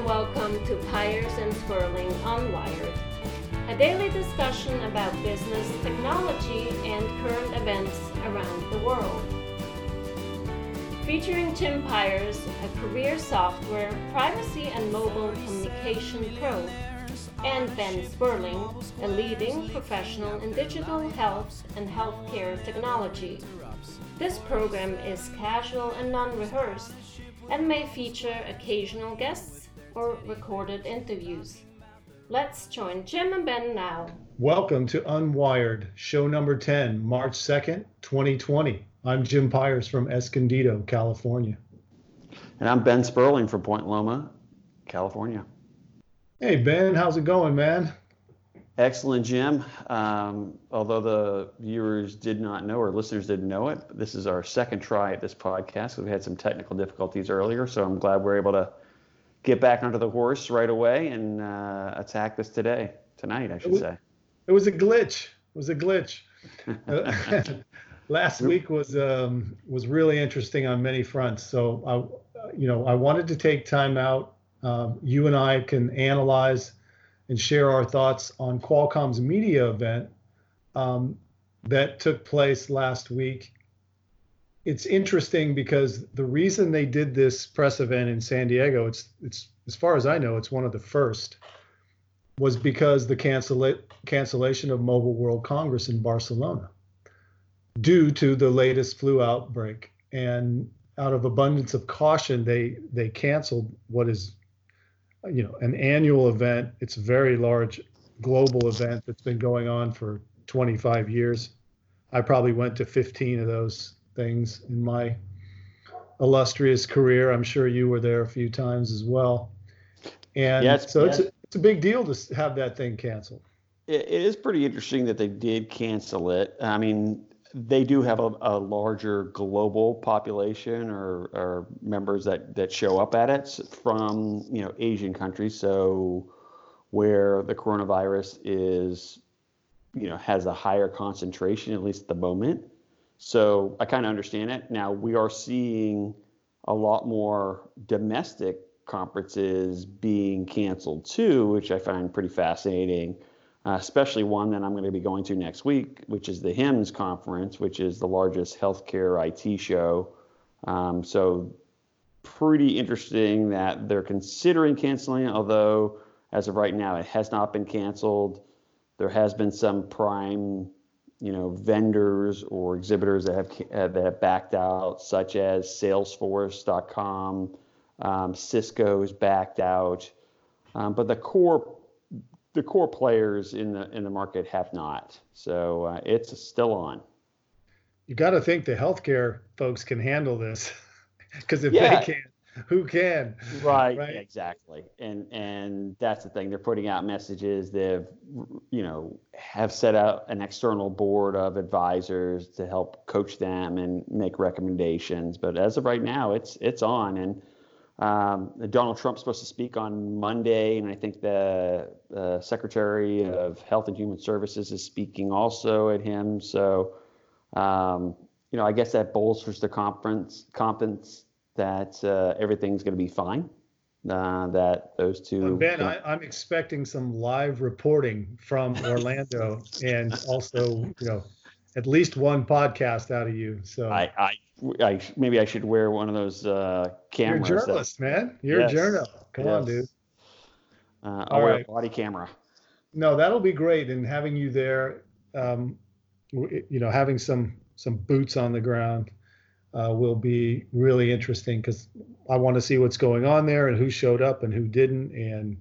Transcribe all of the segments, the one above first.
and welcome to Pyers and Sperling Unwired, a daily discussion about business, technology, and current events around the world. Featuring Jim Pyers, a career software, privacy, and mobile communication pro, and Ben Sperling, a leading professional in digital health and healthcare technology. This program is casual and non rehearsed and may feature occasional guests or recorded interviews. Let's join Jim and Ben now. Welcome to Unwired, show number 10, March 2nd, 2020. I'm Jim Pyers from Escondido, California. And I'm Ben Sperling from Point Loma, California. Hey, Ben, how's it going, man? Excellent, Jim. Um, although the viewers did not know or listeners didn't know it, this is our second try at this podcast. We've had some technical difficulties earlier, so I'm glad we're able to get back onto the horse right away and uh, attack this today, tonight, I should it was, say. It was a glitch. It was a glitch. Last week was um, was really interesting on many fronts. So I, you know, I wanted to take time out. Um, you and I can analyze and share our thoughts on Qualcomm's media event um, that took place last week. It's interesting because the reason they did this press event in San Diego, it's it's as far as I know, it's one of the first, was because the cancel cancellation of Mobile World Congress in Barcelona due to the latest flu outbreak. And out of abundance of caution, they they canceled what is you know an annual event. It's a very large global event that's been going on for 25 years. I probably went to 15 of those things in my illustrious career. I'm sure you were there a few times as well. And yeah, so it's, a, it's a big deal to have that thing canceled. It is pretty interesting that they did cancel it. I mean, they do have a, a larger global population or, or, members that, that show up at it from you know Asian countries. So where the coronavirus is, you know, has a higher concentration at least at the moment. So I kind of understand it. Now we are seeing a lot more domestic conferences being canceled too, which I find pretty fascinating uh, especially one that I'm going to be going to next week, which is the HIMSS conference, which is the largest healthcare IT show. Um, so, pretty interesting that they're considering canceling although as of right now, it has not been canceled. There has been some prime, you know, vendors or exhibitors that have uh, that have backed out, such as Salesforce.com. Um, Cisco is backed out, um, but the core the core players in the in the market have not. So uh, it's still on. You got to think the healthcare folks can handle this, because if yeah. they can, who can? Right, right? Exactly. And and that's the thing. They're putting out messages. They've you know have set out an external board of advisors to help coach them and make recommendations. But as of right now, it's it's on and um, Donald Trump's supposed to speak on Monday, and I think the, the, Secretary of Health and Human Services is speaking also at HIMSS. So, um, you know, I guess that bolsters the conference confidence that uh, everything's going to be fine. Uh, that those two. ben, I, am expecting some live reporting from Orlando, and also, you know, at least one podcast out of you. So I, I I maybe I should wear one of those uh, cameras. You're a journalist, that, man. You're yes, a journalist. Come yes. on, dude. Uh, I'll right. a body camera. No, that'll be great. And having you there, um, you know, having some some boots on the ground uh, will be really interesting because I want to see what's going on there and who showed up and who didn't. And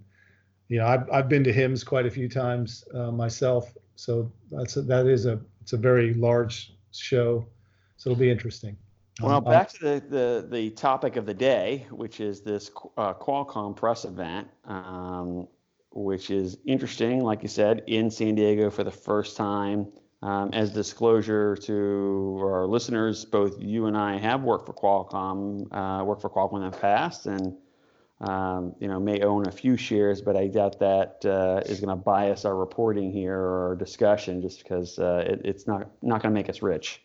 you know, I've I've been to HIMSS quite a few times uh, myself, so that's a, that is a it's a very large show, so it'll be interesting. Well, um, back to the, the, the topic of the day, which is this uh, Qualcomm press event, um, which is interesting, like you said, in San Diego for the first time. Um, as disclosure to our listeners, both you and I have worked for Qualcomm, uh, worked for Qualcomm in the past, and um, you know may own a few shares, but I doubt that uh, is going to bias our reporting here or our discussion, just because uh, it, it's not not going to make us rich.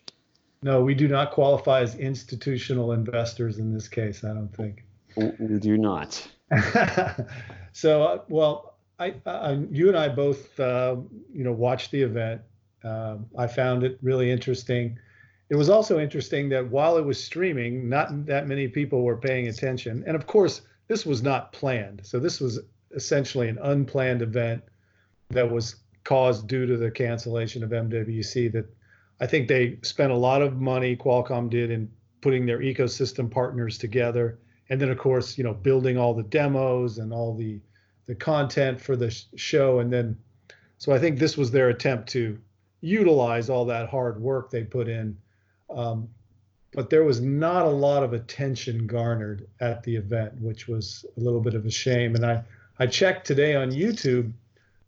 No, we do not qualify as institutional investors in this case. I don't think. We do not. so, uh, well, I, I, you and I both, uh, you know, watched the event. Uh, I found it really interesting. It was also interesting that while it was streaming, not that many people were paying attention. And of course, this was not planned. So this was essentially an unplanned event that was caused due to the cancellation of MWC. That I think they spent a lot of money. Qualcomm did in putting their ecosystem partners together, and then of course, you know, building all the demos and all the the content for the show, and then so I think this was their attempt to utilize all that hard work they put in. Um, but there was not a lot of attention garnered at the event, which was a little bit of a shame. And I, I checked today on YouTube,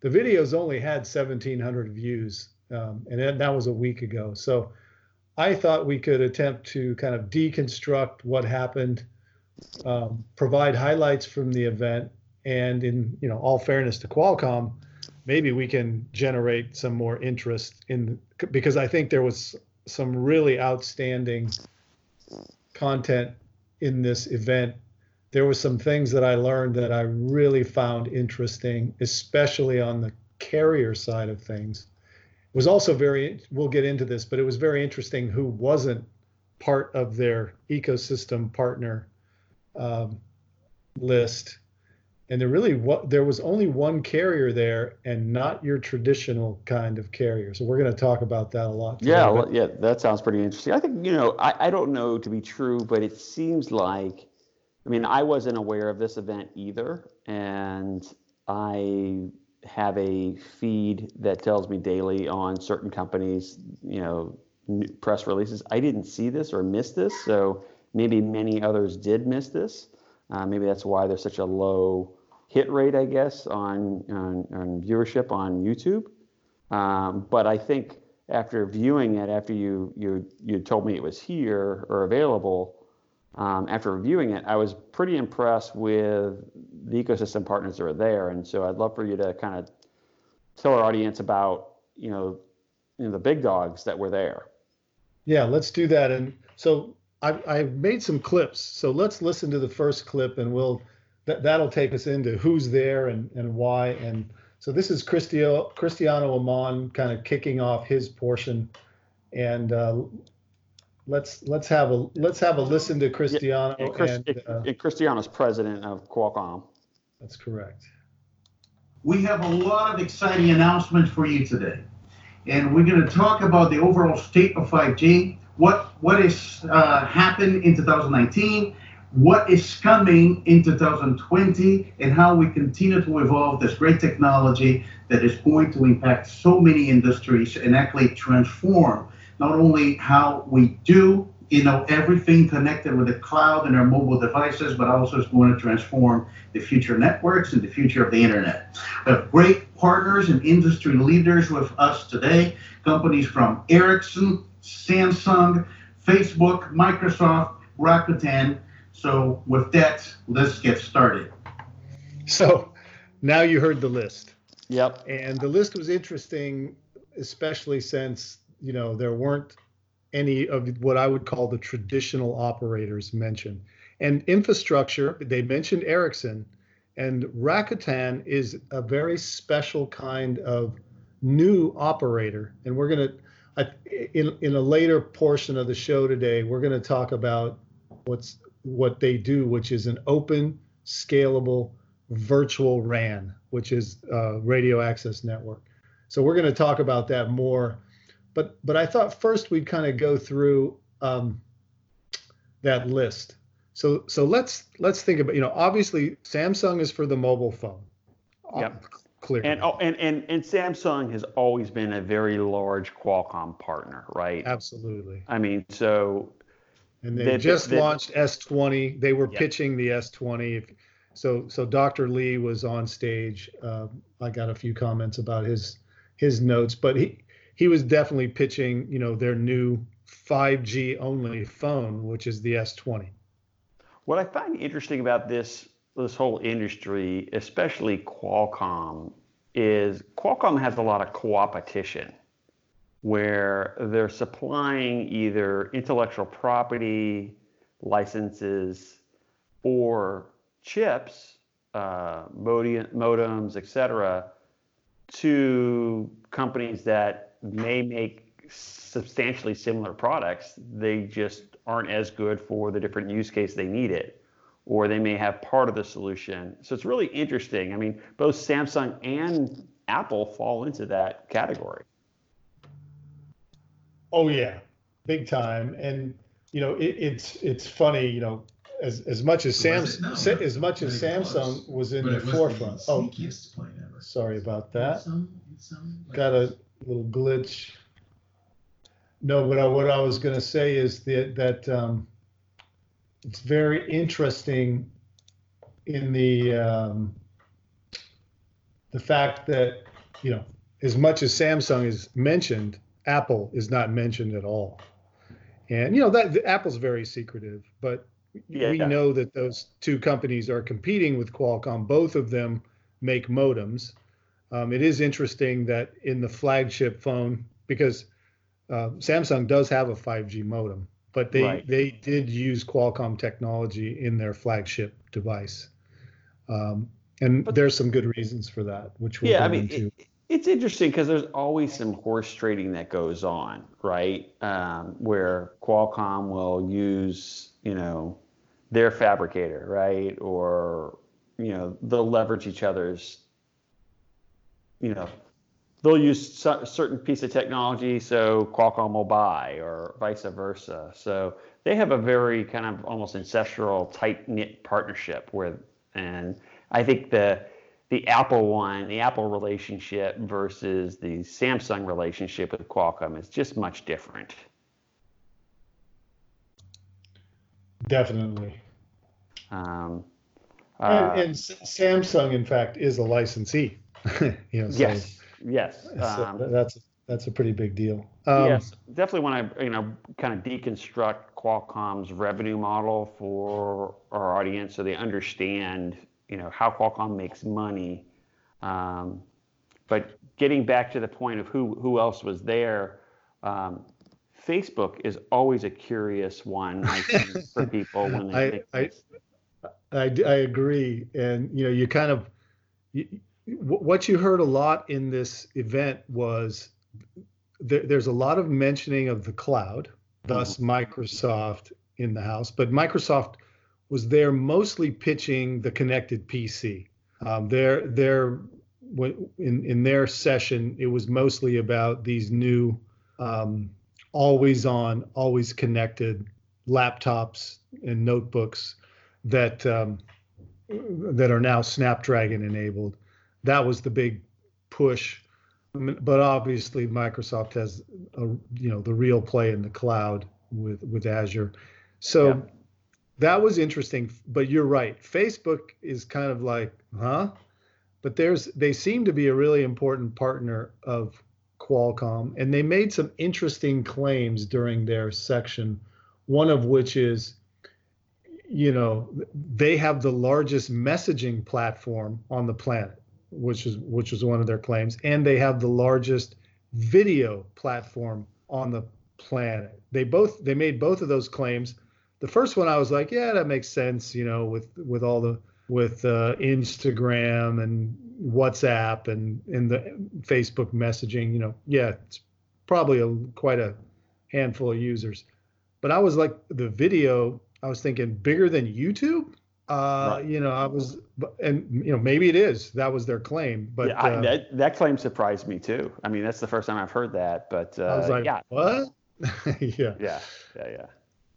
the videos only had 1,700 views, um, and that was a week ago. So I thought we could attempt to kind of deconstruct what happened, um, provide highlights from the event, and in you know all fairness to Qualcomm, maybe we can generate some more interest in because I think there was some really outstanding content in this event, there were some things that I learned that I really found interesting, especially on the carrier side of things. It was also very, we'll get into this, but it was very interesting who wasn't part of their ecosystem partner um, list and there really what there was only one carrier there and not your traditional kind of carrier. So we're going to talk about that a lot today. yeah well, yeah that sounds pretty interesting. I think you know I, I don't know to be true but it seems like i mean i wasn't aware of this event either and i have a feed that tells me daily on certain companies you know press releases. I didn't see this or miss this so maybe many others did miss this. Uh, maybe that's why there's such a low hit rate, I guess, on on, on viewership on YouTube. Um, but I think after viewing it, after you you you told me it was here or available, um, after reviewing it, I was pretty impressed with the ecosystem partners that are there, and so I'd love for you to kind of tell our audience about you know, you know the big dogs that were there. Yeah, let's do that. And so I I made some clips. So let's listen to the first clip, and we'll that that'll take us into who's there and and why. And so this is Cristiano Cristiano Amon kind of kicking off his portion, and uh, let's let's have a let's have a listen to Cristiano. Yeah, and, Chris, and, uh, and Cristiano's president of Qualcomm. That's correct. We have a lot of exciting announcements for you today, and we're going to talk about the overall state of 5G, what what has uh, happened in 2019 what is coming in 2020 and how we continue to evolve this great technology that is going to impact so many industries and actually transform not only how we do you know everything connected with the cloud and our mobile devices but also is going to transform the future networks and the future of the internet. We have great partners and industry leaders with us today. Companies from ericsson samsung facebook microsoft rakuten so with that, let's get started. So now you heard the list. Yep. And the list was interesting, especially since, you know, there weren't any of what I would call the traditional operators mentioned. And infrastructure, they mentioned Ericsson, and Rakuten is a very special kind of new operator. And we're going to, in, in a later portion of the show today, we're going to talk about what's what they do, which is an open, scalable, virtual RAN, which is uh, radio access network. So we're going to talk about that more. But but I thought first we'd kind of go through um, that list. So so let's let's think about you know obviously Samsung is for the mobile phone. Yep. Clear. And oh and, and and Samsung has always been a very large Qualcomm partner, right? Absolutely. I mean, so and they, just launched S20. They were pitching the S20. So so Dr. Lee was on stage. Uh, I got a few comments about his his notes, but he he was definitely pitching, you know, their new 5G only phone, which is the S20. What I find interesting about this this whole industry, especially Qualcomm, is Qualcomm has a lot of co-opetition where they're supplying either intellectual property licenses or chips, uh, modems, etc., to companies that may make substantially similar products. They just aren't as good for the different use case they need it, or they may have part of the solution. So it's really interesting. I mean, both Samsung and Apple fall into that category. Oh yeah, big time. And you know, it, it's it's funny. You know, as as much as Samsung, no, as much as Samsung close. was in the forefront. The oh, sorry about that. Some, some, like Got a little glitch. No, but I, what I was going to say is that that um, it's very interesting in the um, the fact that you know as much as Samsung is mentioned, Apple is not mentioned at all. And you know that Apple's very secretive, but yeah, we know that those two companies are competing with Qualcomm. Both of them make modems. Um, it is interesting that in the flagship phone, because uh, Samsung does have a 5G modem, but they right. they did use Qualcomm technology in their flagship device, um, and but, there's some good reasons for that, which we'll yeah, I mean, it, it's interesting because there's always some horse trading that goes on, right? Um, where Qualcomm will use, you know, their fabricator, right, or you know, they'll leverage each other's, you know, they'll use a certain piece of technology, so Qualcomm will buy, or vice versa. So they have a very kind of almost ancestral, tight knit partnership with, and I think the the Apple one, the Apple relationship versus the Samsung relationship with Qualcomm is just much different. Definitely. Um, uh, and, and, Samsung, in fact, is a licensee. you know, so yes Yes, um, that's that's a pretty big deal. Um, yes, definitely want to you know kind of deconstruct Qualcomm's revenue model for our audience so they understand you know how Qualcomm makes money. Um, but getting back to the point of who who else was there, um, Facebook is always a curious one I think, for people when they. I, I, I, I agree, and you know you kind of. You, what you heard a lot in this event was there, there's a lot of mentioning of the cloud, thus mm-hmm. Microsoft in the house, but Microsoft was there mostly pitching the connected PC. Um, their their in in their session, it was mostly about these new um, always on, always connected laptops and notebooks that um, that are now Snapdragon enabled that was the big push. But obviously, Microsoft has a, you know the real play in the cloud with with Azure. So yeah. That was interesting. But you're right. Facebook is kind of like, huh? But there's they seem to be a really important partner of Qualcomm, and they made some interesting claims during their section. One of which is, you know, they have the largest messaging platform on the planet which is which was one of their claims, and they have the largest video platform on the planet. They both they made both of those claims. The first one I was like, yeah, that makes sense, you know, with with all the with uh, Instagram and WhatsApp and in the Facebook messaging, you know, yeah, it's probably a quite a handful of users. But I was like the video, I was thinking bigger than YouTube. Uh, right. You know, I was, and you know, maybe it is. That was their claim, but yeah, I, uh, that that claim surprised me too. I mean, that's the first time I've heard that. But uh, I was like, yeah, what? yeah, yeah, yeah, yeah.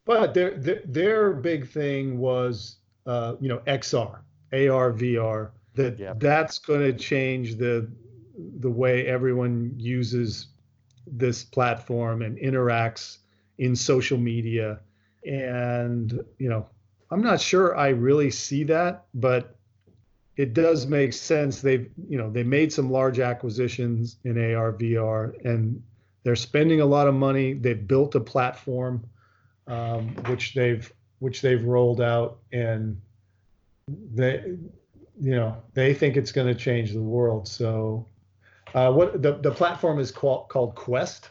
But their their, their big thing was, uh, you know, XR, AR, VR. That yep. that's going to change the the way everyone uses this platform and interacts in social media, and you know I'm not sure I really see that, but it does make sense. They've, you know, they made some large acquisitions in AR, VR, and they're spending a lot of money. They've built a platform, um, which they've which they've rolled out, and they, you know, they think it's going to change the world. So, uh, what the the platform is called called Quest.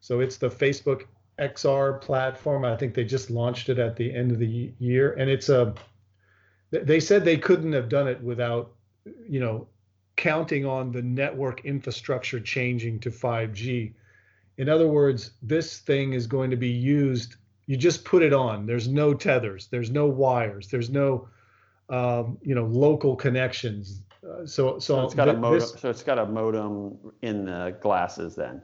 So it's the Facebook XR platform. I think they just launched it at the end of the year, and it's a they said they couldn't have done it without, you know, counting on the network infrastructure changing to 5G. In other words, this thing is going to be used. You just put it on. There's no tethers. There's no wires. There's no, um, you know, local connections. Uh, so, so, so it's got th- a modem. This, so it's got a modem in the glasses then.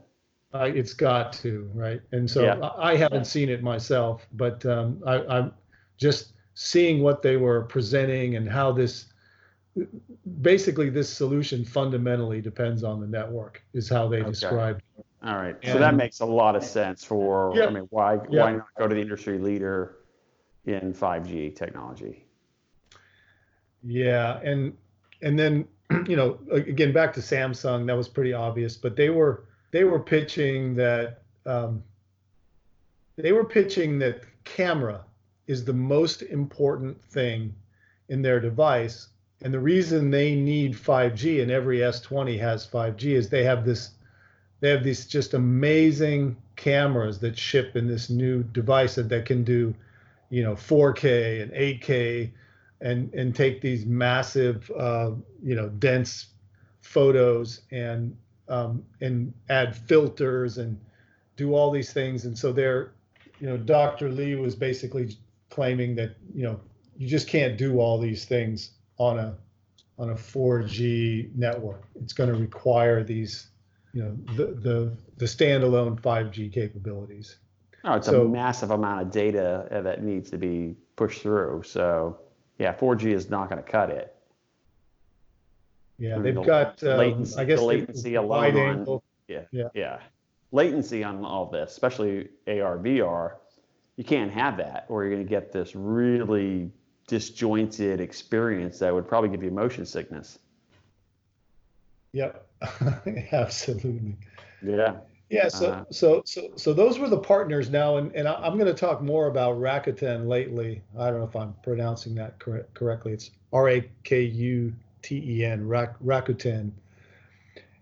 Uh, it's got to right, and so yeah. I, I, haven't seen it myself, but um, I, I'm just seeing what they were presenting and how this basically this solution fundamentally depends on the network is how they okay. described it. All right. And, so that makes a lot of sense for yeah, I mean why yeah. why not go to the industry leader in 5G technology? Yeah, and and then you know again back to Samsung that was pretty obvious, but they were they were pitching that um, they were pitching that camera is the most important thing in their device and the reason they need 5G and every S20 has 5G is they have this they have these just amazing cameras that ship in this new device that, that can do, you know, 4K and 8K and and take these massive uh, you know dense photos and um, and add filters and do all these things and so they're you know Dr. Lee was basically claiming that you know you just can't do all these things on a on a 4G network. It's going to require these, you know, the the, the standalone 5G capabilities. Oh, it's so, a massive amount of data that needs to be pushed through. So, yeah, 4G is not going to cut it. Yeah, they've the got um, latency, I guess the latency alone on, yeah, yeah, yeah, latency on all this, especially AR VR. You can't have that, or you're going to get this really disjointed experience that would probably give you motion sickness. Yep, absolutely. Yeah. Yeah. So, uh, so, so, so those were the partners now, and, and I'm going to talk more about Rakuten lately. I don't know if I'm pronouncing that correct, correctly. It's R A K U T E N, Rakuten.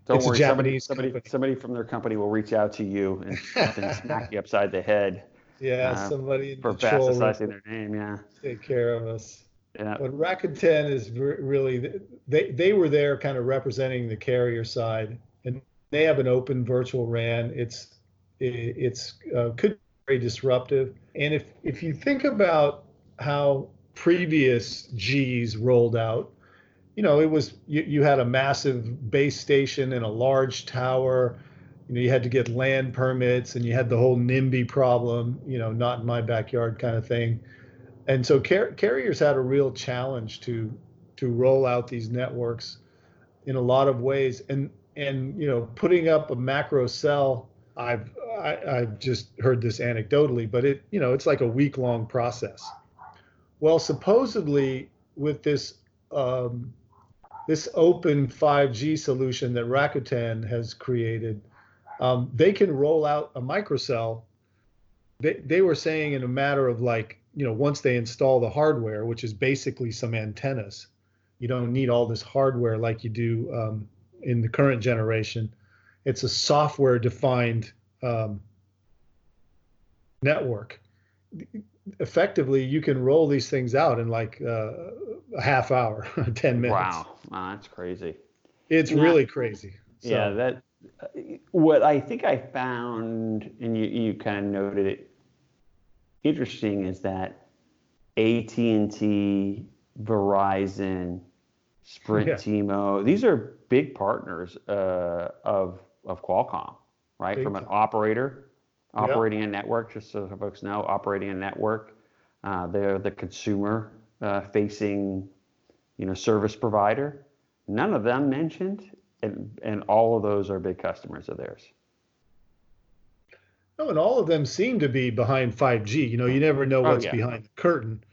Don't it's worry, somebody, somebody, somebody from their company will reach out to you and, and smack you upside the head yeah, uh, somebody for bastardsizing their name. Yeah, take care of us. Yeah. But Rakuten is really they they were there kind of representing the carrier side, and they have an open virtual RAN. It's it's uh, could be very disruptive. And if if you think about how previous G's rolled out, you know, it was you, you had a massive base station and a large tower you know you had to get land permits and you had the whole NIMBY problem, you know, not in my backyard kind of thing. And so car- carriers had a real challenge to to roll out these networks in a lot of ways. And and you know, putting up a macro cell, I've I, have i have just heard this anecdotally, but it you know it's like a week long process. Well, supposedly with this um, this open 5G solution that Rakuten has created, um, they can roll out a microcell. They, they were saying in a matter of like, you know, once they install the hardware, which is basically some antennas, you don't need all this hardware like you do um, in the current generation. It's a software defined um, network. Effectively, you can roll these things out in like uh, a half hour, 10 minutes. Wow. wow that's crazy. It's yeah. really crazy. So, yeah, that what I think I found, and you, you kind of noted it, interesting is that AT&T, Verizon, Sprint, yeah. T-Mo, these are big partners uh, of of Qualcomm, right? Big From an operator, operating yep. a network, just so folks know, operating a network. Uh, they're the consumer uh, facing, you know, service provider. None of them mentioned and and all of those are big customers of theirs. No, and all of them seem to be behind 5G. You know, you never know oh, what's oh, yeah. behind the curtain,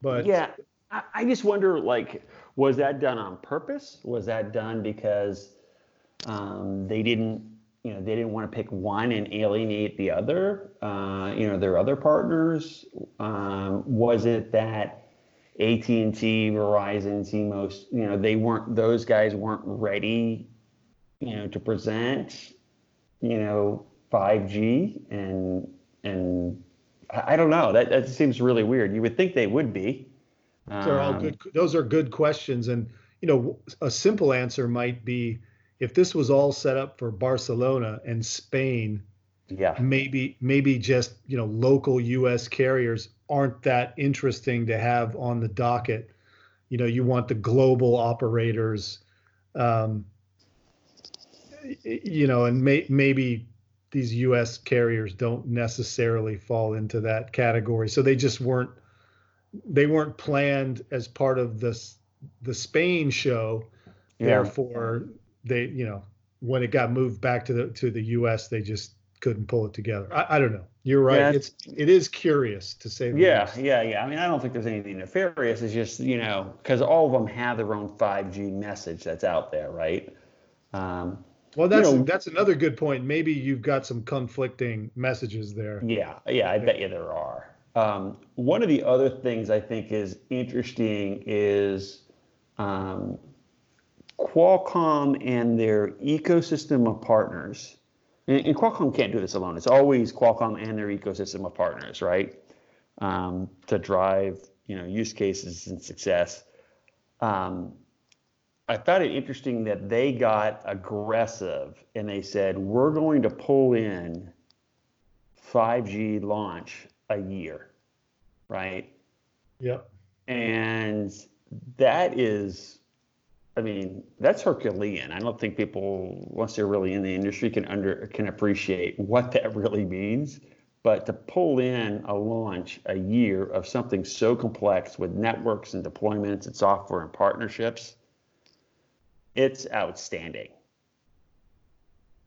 but yeah, I, I just wonder like, was that done on purpose? Was that done because um, they didn't, you know, they didn't want to pick one and alienate the other, uh, you know, their other partners? Um, was it that AT&T, Verizon, T-Mobile, you know, they weren't; those guys weren't ready you know, to present, you know, 5G and and I don't know. That that seems really weird. You would think they would be, Those are all Um, good. Those are good questions, and you know, a simple answer might be if this was all set up for Barcelona and Spain, Yeah. maybe maybe just you know local U.S. carriers aren't that interesting to have on the docket. You know, you want the global operators, um, you know, and may, maybe these U.S. carriers don't necessarily fall into that category. So they just weren't they weren't planned as part of this the Spain show. Yeah. Therefore, they you know when it got moved back to the to the U.S., they just couldn't pull it together. I, I don't know. You're right. Yeah. It's it is curious to say. Yeah, least. yeah, yeah. I mean, I don't think there's anything nefarious. It's just, you know, because all of them have their own 5G message that's out there, right? Um, Well, that's know- that's another good point. Maybe you've got some conflicting messages there. yeah, yeah, I bet you there are. Um, one of the other things I think is interesting is um, Qualcomm and their ecosystem of partners. And, and Qualcomm can't do this alone. It's always Qualcomm and their ecosystem of partners, right? Um, to drive, you know, use cases and success. Um, I found it interesting that they got aggressive and they said, we're going to pull in 5G launch a year, right? Yep. And that is, I mean, that's Herculean. I don't think people, once they're really in the industry, can under can appreciate what that really means. But to pull in a launch a year of something so complex with networks and deployments and software and partnerships, it's outstanding.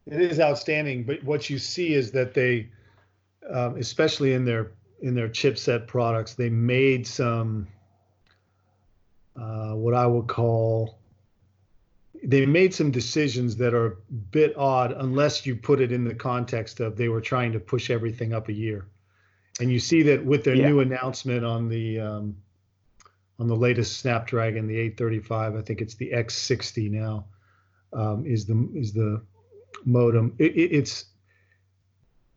It is outstanding, but what you see is that they, um, especially in their in their chipset products, they made some uh, what I would call they made some decisions that are a bit odd unless you put it in the context of they were trying to push everything up a year, and you see that with their Yeah. new announcement on the um, on the latest Snapdragon, the 835, I think it's the X60 now, um, is the is the modem. It, it, it's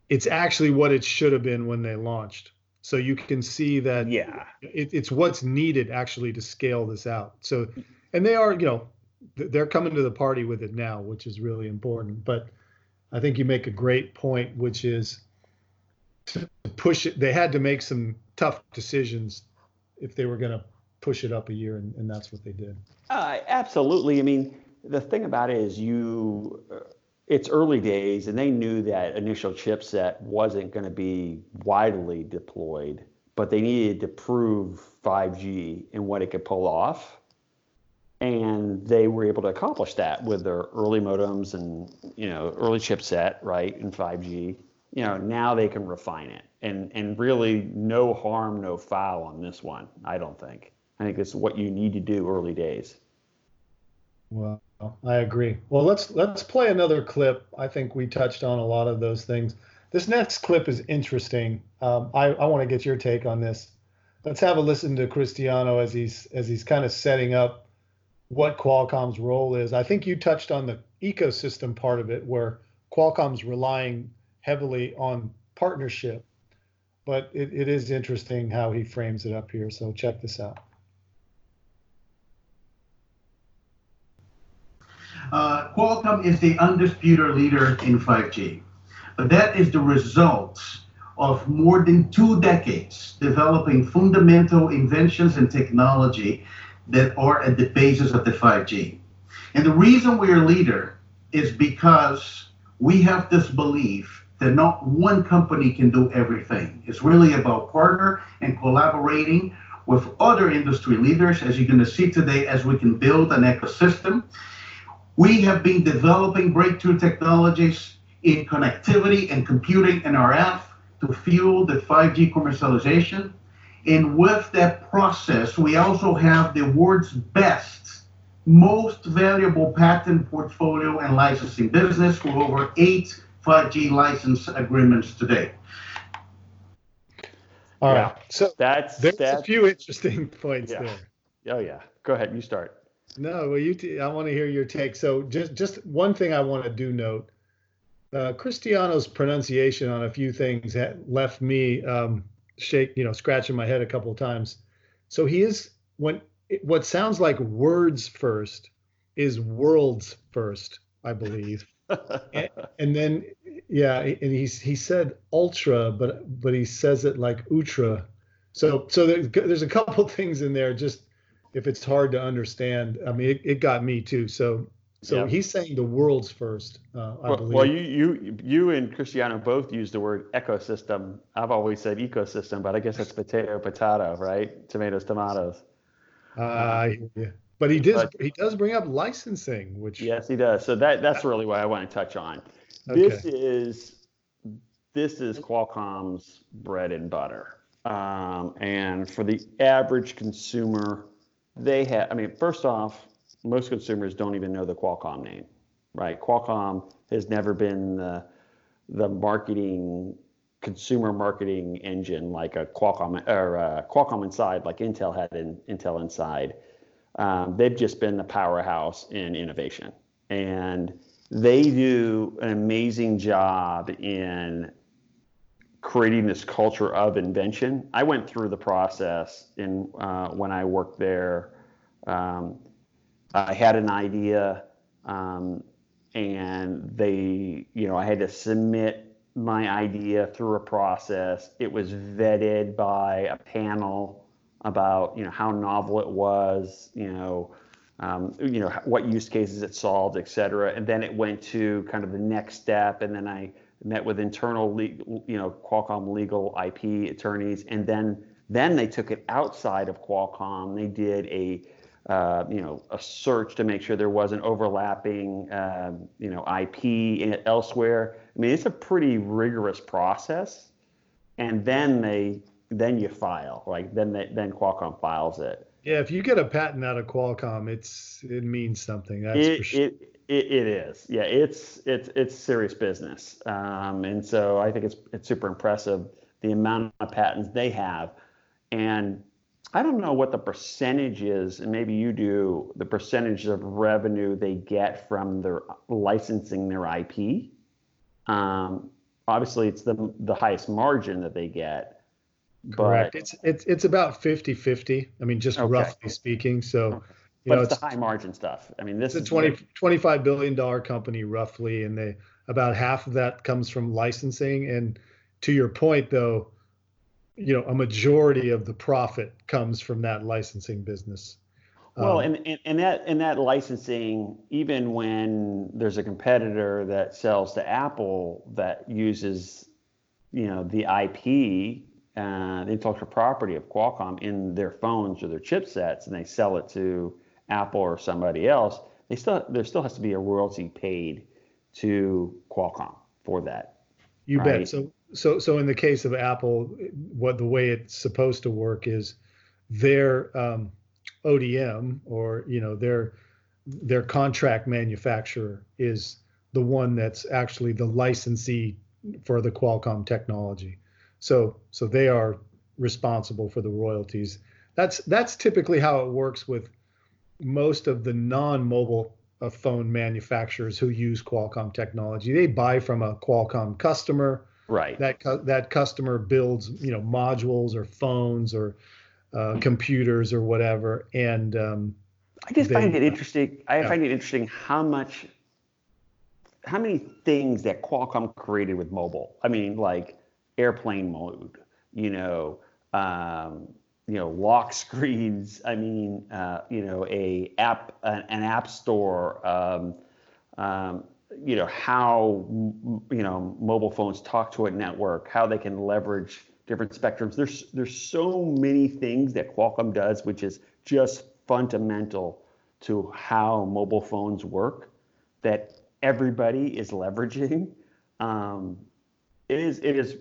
it's actually what it should have been when they launched. So you can see that Yeah. it, it's what's needed actually to scale this out. So, and they are, you know, they're coming to the party with it now, which is really important. But I think you make a great point, which is to push it. They had to make some tough decisions if they were going to push it up a year, and, and that's what they did. Uh, absolutely. I mean, the thing about it is you, uh, it's early days and they knew that initial chipset wasn't going to be widely deployed, but they needed to prove 5G and what it could pull off. And they were able to accomplish that with their early modems and, you know, early chipset, right, and 5G. You know, now they can refine it and, and really no harm, no foul on this one, I don't think. I think it's what you need to do early days. Well, I agree. Well, let's let's play another clip. I think we touched on a lot of those things. This next clip is interesting. Um, I, I want to get your take on this. Let's have a listen to Cristiano as he's as he's kind of setting up what Qualcomm's role is. I think you touched on the ecosystem part of it, where Qualcomm's relying heavily on partnership. But it, it is interesting how he frames it up here. So check this out. Uh, Qualcomm is the undisputed leader in 5G, but that is the result of more than two decades developing fundamental inventions and technology that are at the basis of the 5G. And the reason we're leader is because we have this belief that not one company can do everything. It's really about partner and collaborating with other industry leaders, as you're going to see today, as we can build an ecosystem. We have been developing breakthrough technologies in connectivity and computing and RF to fuel the 5G commercialization. And with that process, we also have the world's best, most valuable patent portfolio and licensing business with over eight 5G license agreements today. All right. Yeah. So That's there's that's a few interesting points Yeah. there. oh yeah. Go ahead, you start. No, well, you. T- I want to hear your take. So, just just one thing I want to do note: uh, Cristiano's pronunciation on a few things left me um, shake, you know, scratching my head a couple of times. So he is when what sounds like words first is worlds first, I believe. and, and, then yeah, and he's he said ultra, but but he says it like ultra. So so there's, there's a couple things in there. Just if it's hard to understand, I mean, it, it got me too. So so he's saying the world's first. Uh, I well, believe. Well, you you you and Cristiano both use the word ecosystem. I've always said ecosystem, but I guess it's potato potato, right? Tomatoes tomatoes. Uh, yeah. But he does but, he does bring up licensing, which yes, he does. So that that's really what I want to touch on. Okay. This is this is Qualcomm's bread and butter, um, and for the average consumer, they have. I mean, first off, most consumers don't even know the Qualcomm name, right? Qualcomm has never been the the marketing consumer marketing engine like a Qualcomm or a Qualcomm Inside, like Intel had in Intel Inside. Um, they've just been the powerhouse in innovation, and they do an amazing job in creating this culture of invention. I went through the process in uh, when I worked there. Um, I had an idea, um, and they, you know, I had to submit my idea through a process. It was vetted by a panel about, you know, how novel it was, you know, um, you know, what use cases it solved, et cetera. And then it went to kind of the next step, and then I met with internal, legal, you know, Qualcomm legal IP attorneys, and then then they took it outside of Qualcomm. They did a uh, you know, a search to make sure there wasn't overlapping, um, you know, IP elsewhere. I mean, it's a pretty rigorous process, and then they then you file, like then they, then Qualcomm files it. Yeah, if you get a patent out of Qualcomm, it's it means something. That's it, for sure. It, it, it is. Yeah, it's it's it's serious business, um, and so I think it's it's super impressive the amount of patents they have, and I don't know what the percentage is, and maybe you do, the percentage of revenue they get from their licensing their IP. Um, obviously, it's the the highest margin that they get. Correct. it's it's it's about 50-50. I mean, just okay. roughly speaking. So, you but know, it's, it's, the high margin stuff. I mean, this it's is a 20, 25 billion dollar company roughly, and they about half of that comes from licensing. And to your point, though you know a majority of the profit comes from that licensing business well um, and, and, and that and that licensing even when there's a competitor that sells to apple that uses you know the ip uh, the intellectual property of qualcomm in their phones or their chipsets and they sell it to apple or somebody else they still there still has to be a royalty paid to qualcomm for that you right? bet so so so in the case of Apple, what the way it's supposed to work is their um, ODM or you know their their contract manufacturer is the one that's actually the licensee for the Qualcomm technology. So so they are responsible for the royalties. That's that's typically how it works with most of the non-mobile uh, phone manufacturers who use Qualcomm technology. They buy from a Qualcomm customer Right. That cu- that customer builds, you know, modules or phones or uh, computers or whatever, and um, I just they, find it interesting. I yeah. find it interesting how much, how many things that Qualcomm created with mobile. I mean, like airplane mode, you know, um, you know, lock screens. I mean, uh, you know, a app, an, an app store. Um, um, you know how you know mobile phones talk to a network, how they can leverage different spectrums. There's there's so many things that Qualcomm does, which is just fundamental to how mobile phones work, that everybody is leveraging. Um, it is it is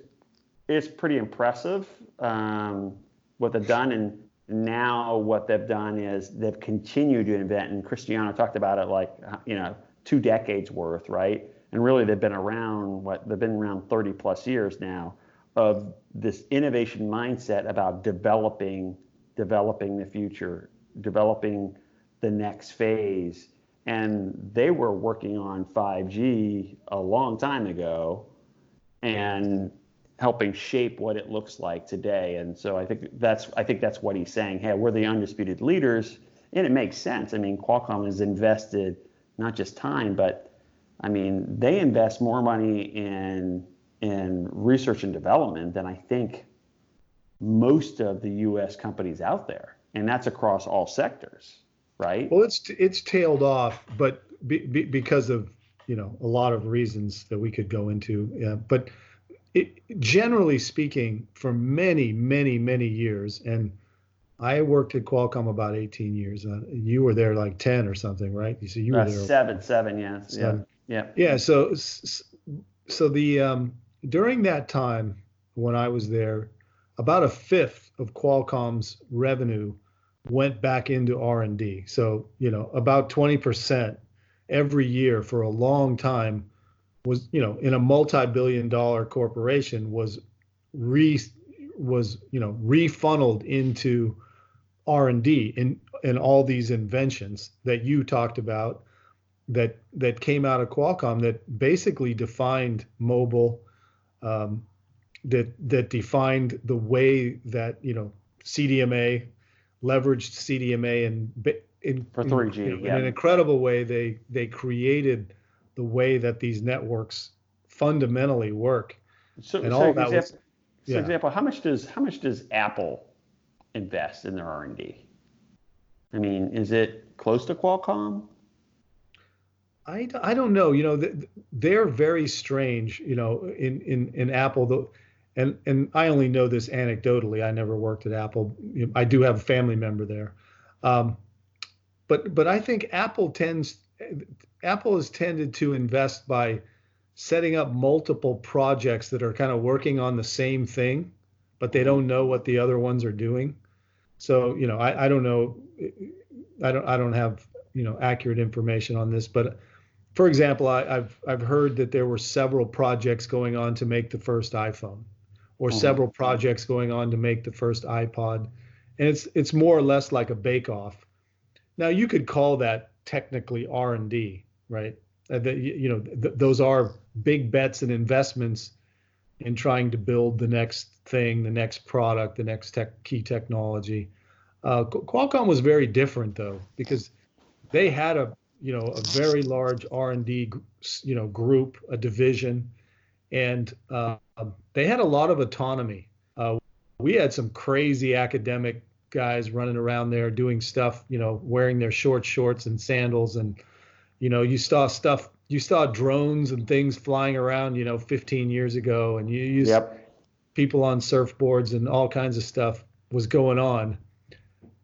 it's pretty impressive um, what they've done, and now what they've done is they've continued to invent. And Cristiano talked about it like uh, you know two decades worth, right? And really, they've been around what they've been around 30 plus years now of this innovation mindset about developing, developing the future, developing the next phase. And they were working on 5G a long time ago, and helping shape what it looks like today. And so I think that's I think that's what he's saying. Hey, we're the undisputed leaders, and it makes sense. I mean, Qualcomm has invested not just time, but I mean, they invest more money in in research and development than I think most of the U.S. companies out there, and that's across all sectors, right? Well, it's it's tailed off, but be, be, because of you know a lot of reasons that we could go into. Yeah, but it, generally speaking, for many, many, many years, and I worked at Qualcomm about 18 years. Uh, you were there like 10 or something, right? You see, you were uh, there seven, seven, yeah, seven. yeah, yeah, yeah. So, so the um, during that time when I was there, about a fifth of Qualcomm's revenue went back into R&D. So, you know, about 20% every year for a long time was, you know, in a multi-billion dollar corporation was re was, you know, refunneled into R&D in in all these inventions that you talked about that that came out of Qualcomm that basically defined mobile um, that that defined the way that you know CDMA leveraged CDMA and in, for 3G, in, yeah. in an incredible way they they created the way that these networks fundamentally work. So, and so all example, that was, yeah. so example, how much does how much does Apple invest in their R and D? I mean, is it close to Qualcomm? I, I don't know. You know, they're very strange. You know, in in in Apple, the and and I only know this anecdotally. I never worked at Apple. I do have a family member there, um, but but I think Apple tends Apple has tended to invest by setting up multiple projects that are kind of working on the same thing, but they don't know what the other ones are doing. So you know, I, I don't know. I don't I don't have you know accurate information on this, but for example, I, have I've heard that there were several projects going on to make the first iPhone or mm-hmm. several projects going on to make the first iPod. And it's it's more or less like a bake off. Now you could call that technically R&D, right? Uh, you know th- those are big bets and investments in trying to build the next thing, the next product, the next tech, key technology. Uh, Qualcomm was very different though because they had a you know a very large R&D you know group, a division, and uh, they had a lot of autonomy. Uh, we had some crazy academic guys running around there doing stuff, you know, wearing their short shorts and sandals, and you know, you saw stuff, you saw drones and things flying around, you know, 15 years ago, and you used yep. people on surfboards and all kinds of stuff was going on.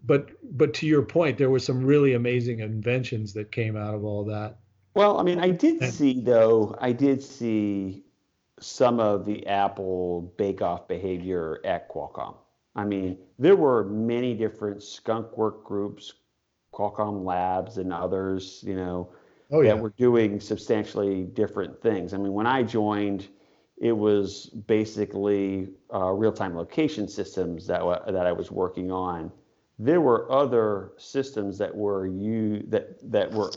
But but to your point, there were some really amazing inventions that came out of all that. Well, I mean, I did and, see though, I did see some of the Apple bake-off behavior at Qualcomm. I mean, there were many different skunk work groups, Qualcomm Labs and others, you know, oh, yeah. that were doing substantially different things. I mean, when I joined, it was basically uh, real-time location systems that that I was working on. There were other systems that were you that that were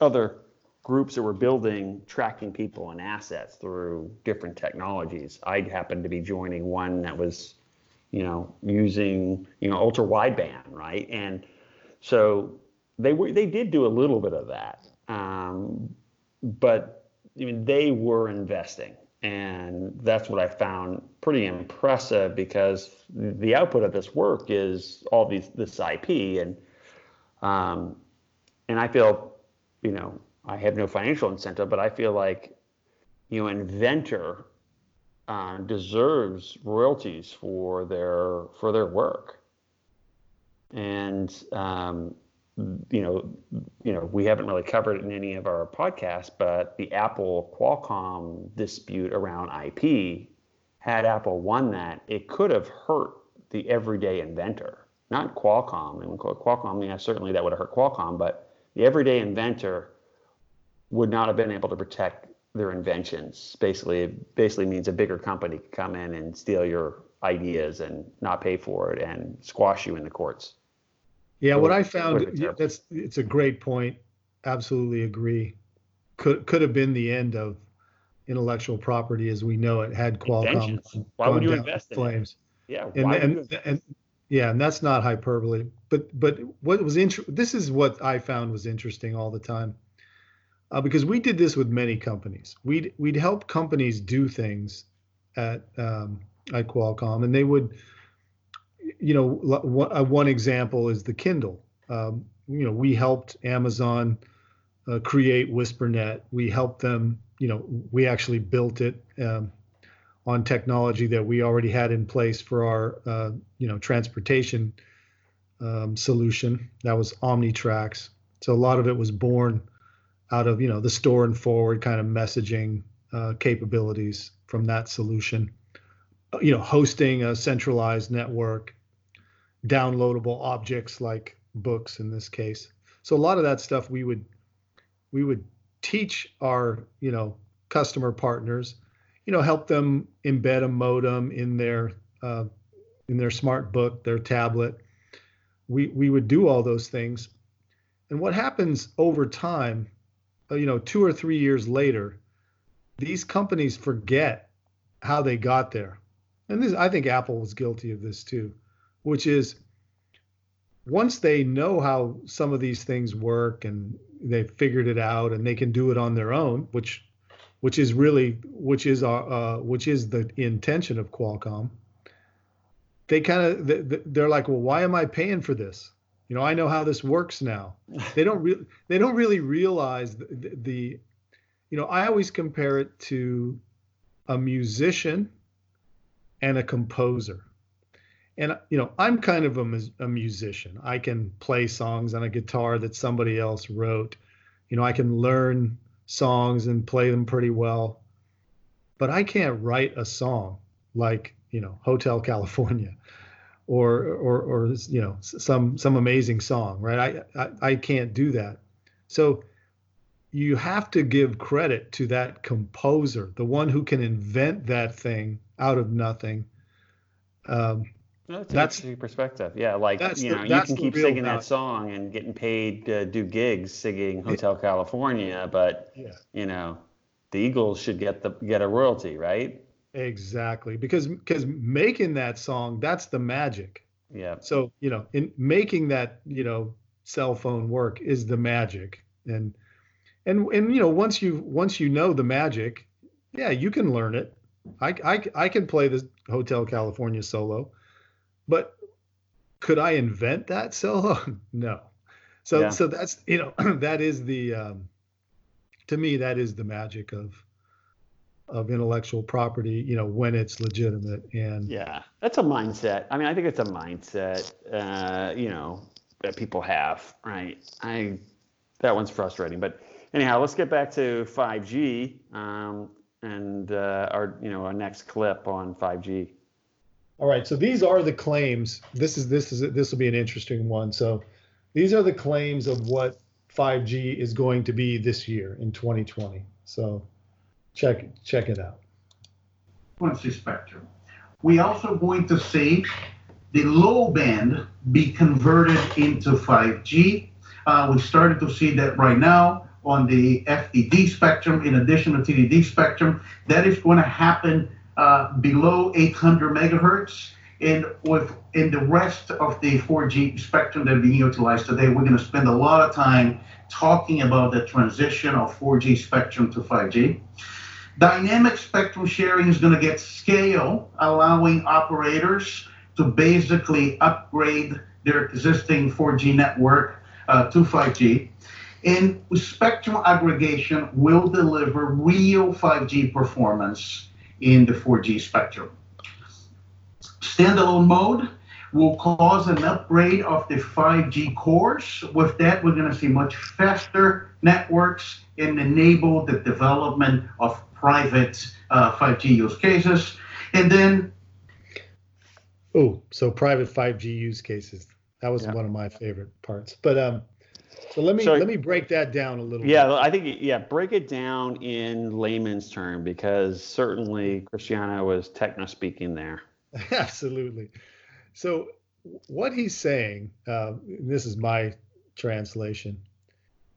other groups that were building tracking people and assets through different technologies. I happened to be joining one that was, you know, using you know ultra wideband, right? And so they were they did do a little bit of that, um, but I mean they were investing, and that's what I found pretty impressive because the output of this work is all these this IP and um, and I feel you know I have no financial incentive, but I feel like, you know, inventor uh, deserves royalties for their for their work, and um, you know, you know, we haven't really covered it in any of our podcasts, but the Apple Qualcomm dispute around IP, had Apple won that, it could have hurt the everyday inventor, not Qualcomm. And Qualcomm, yeah, certainly that would have hurt Qualcomm, but the everyday inventor would not have been able to protect their inventions. Basically, basically means a bigger company could come in and steal your ideas and not pay for it and squash you in the courts. Yeah, what I found that's it's a great point. Absolutely agree. Could could have been the end of intellectual property as we know it had Qualcomm. Why would you invest in flames? It? Yeah, and and, and yeah, and that's not hyperbole. But but what was interesting? This is what I found was interesting all the time, uh, because we did this with many companies. We'd we'd help companies do things at um, at Qualcomm, and they would, you know, one example is the Kindle. Um, you know, we helped Amazon uh, create WhisperNet. We helped them. You know, we actually built it um, on technology that we already had in place for our, uh, you know, transportation um, solution. That was OmniTRACS. So a lot of it was born out of you know the store and forward kind of messaging uh, capabilities from that solution. Uh, you know, hosting a centralized network, downloadable objects like books in this case. So a lot of that stuff we would we would teach our you know customer partners you know help them embed a modem in their uh, in their smart book their tablet. We we would do all those things. And what happens over time uh, you know two or three years later these companies forget how they got there. And this i think apple was guilty of this too which is once they know how some of these things work and they've figured it out and they can do it on their own, which which is really which is our uh, which is the intention of Qualcomm. They kind of they're like, well, why am I paying for this? You know, I know how this works now. They don't really they don't really realize the, the, the you know I always compare it to a musician and a composer and you know i'm kind of a, a, musician. I can play songs on a guitar that somebody else wrote. You know i can learn songs and play them pretty well. But i can't write a song like you know hotel california or or or you know some some amazing song right? I i, I can't do that. So you have to give credit to that composer the one who can invent that thing out of nothing. Um, that's, that's an perspective. Yeah, like you know, the, you can keep singing that song and getting paid to do gigs singing Hotel California, but yeah. you know, the Eagles should get the get a royalty, right? Exactly, because because making that song, that's the magic. Yeah. So you know, in making that you know cell phone work is the magic, and and and you know once you once you know the magic, yeah, you can learn it. I I I can play the Hotel California solo but could I invent that solo? no. So yeah. so that's you know that is the um, to me that is the magic of of intellectual property you know when it's legitimate and yeah that's a mindset i mean i think it's a mindset uh, you know that people have right i that one's frustrating but anyhow let's get back to 5g um, and uh, our you know our next clip on 5g all right, so these are the claims. This is this is this will be an interesting one. So these are the claims of what 5G is going to be this year in 2020. So check check it out. Frequency spectrum. We also going to see the low band be converted into 5G. Uh, we started to see that right now on the FDD spectrum, in addition to TDD spectrum. That is going to happen uh, below 800 megahertz. And with in the rest of the 4G spectrum that being utilized today, we're going to spend a lot of time talking about the transition of 4G spectrum to 5G. Dynamic spectrum sharing is going to get scale, allowing operators to basically upgrade their existing 4G network uh, to 5G. And spectrum aggregation will deliver real 5G performance in the 4G spectrum. Standalone mode will cause an upgrade of the 5G cores. With that, we're going to see much faster networks and enable the development of private uh, 5G use cases. And then. Oh, so private 5G use cases. That was yeah. one of my favorite parts. But um, so let me so, let me break that down a little. Bit. Yeah, bit. I think yeah, break it down in layman's term because certainly Cristiano was techno speaking there. Absolutely. So what he's saying, uh, this is my translation.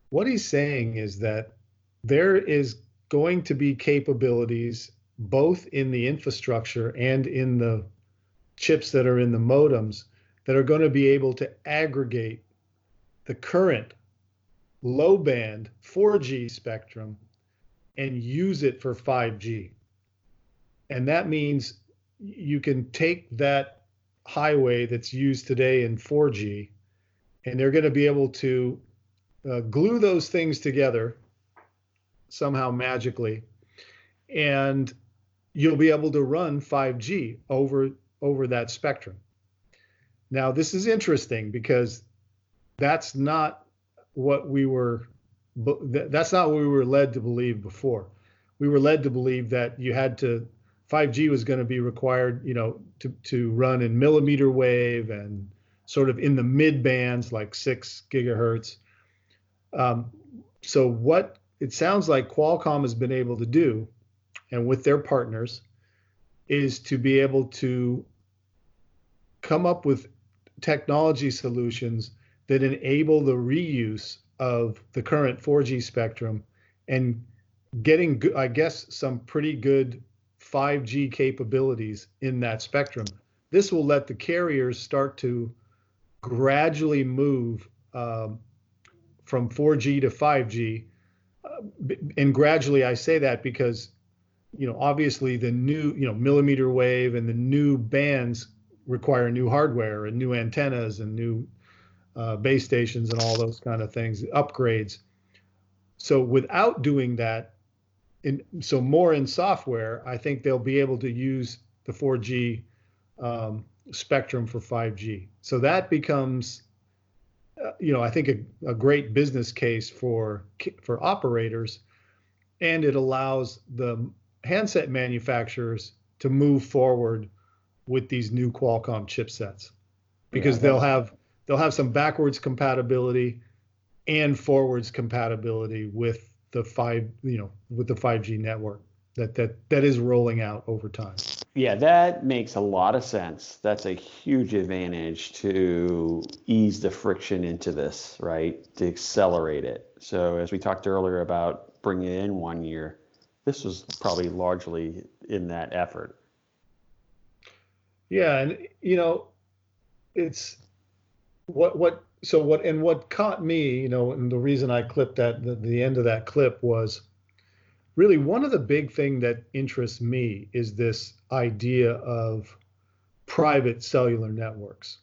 What he's saying is that there is going to be capabilities both in the infrastructure and in the chips that are in the modems that are going to be able to aggregate the current low band 4G spectrum and use it for 5G. And that means you can take that highway that's used today in 4G and they're going to be able to uh, glue those things together somehow magically and you'll be able to run 5G over over that spectrum. Now this is interesting because that's not what we were that's not what we were led to believe before. We were led to believe that you had to 5G was going to be required, you know, to to run in millimeter wave and sort of in the mid bands like six gigahertz. Um, so what it sounds like Qualcomm has been able to do, and with their partners, is to be able to come up with technology solutions that enable the reuse of the current 4G spectrum and getting, I guess, some pretty good 5G capabilities in that spectrum. This will let the carriers start to gradually move um, from 4G to 5G. Uh, and gradually, I say that because, you know, obviously the new, you know, millimeter wave and the new bands require new hardware and new antennas and new uh, base stations and all those kind of things, upgrades. So without doing that, in, so more in software, I think they'll be able to use the 4G um, spectrum for 5G. So that becomes, uh, you know, I think a, a great business case for for operators, and it allows the handset manufacturers to move forward with these new Qualcomm chipsets because yeah, they'll have they'll have some backwards compatibility and forwards compatibility with the five you know with the 5G network that that that is rolling out over time. Yeah, that makes a lot of sense. That's a huge advantage to ease the friction into this, right? To accelerate it. So as we talked earlier about bringing it in one year, this was probably largely in that effort. Yeah, and you know, it's what what so what and what caught me, you know, and the reason I clipped that the, the end of that clip was really one of the big thing that interests me is this idea of private cellular networks.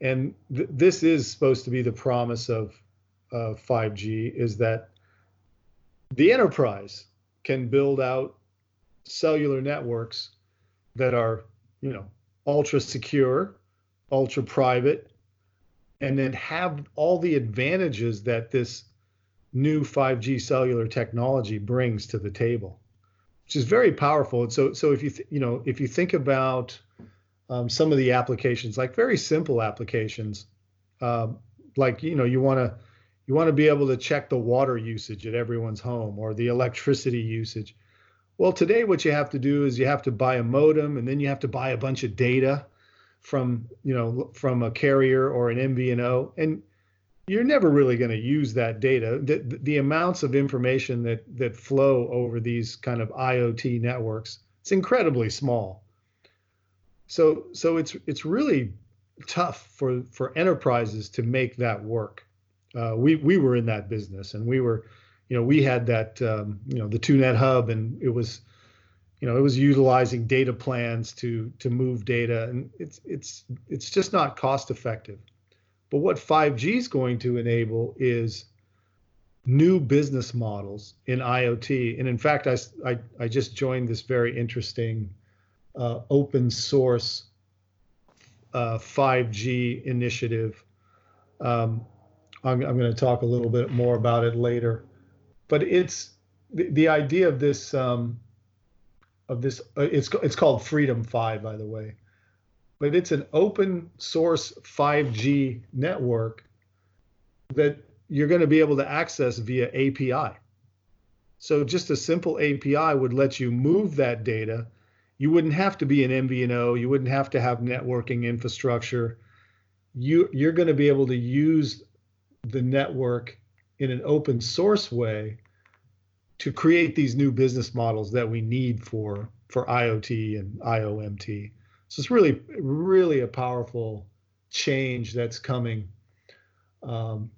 And th- this is supposed to be the promise of uh, 5G is that the enterprise can build out cellular networks that are you know, ultra secure, ultra private, and then have all the advantages that this new 5G cellular technology brings to the table, which is very powerful. And so, so if you th- you know if you think about um, some of the applications, like very simple applications, um, like you know you want to you want to be able to check the water usage at everyone's home or the electricity usage. Well, today what you have to do is you have to buy a modem and then you have to buy a bunch of data from, you know, from a carrier or an MVNO and you're never really going to use that data. The, the amounts of information that that flow over these kind of IoT networks, it's incredibly small. So so it's it's really tough for for enterprises to make that work. Uh, we we were in that business and we were you know, we had that, um, you know, the 2net hub, and it was, you know, it was utilizing data plans to to move data, and it's it's it's just not cost effective. But what 5G is going to enable is new business models in IoT. And in fact, I, I, I just joined this very interesting uh, open source uh, 5G initiative. Um, I'm, I'm going to talk a little bit more about it later but it's the, the idea of this um, of this uh, it's it's called FreedomFi by the way. But it's an open source 5G network that you're going to be able to access via API so just a simple API would let you move that data. You wouldn't have to be an MVNO you wouldn't have to have networking infrastructure. You you're going to be able to use the network in an open source way to create these new business models that we need for for IoT and IOMT. So it's really really a powerful change that's coming um,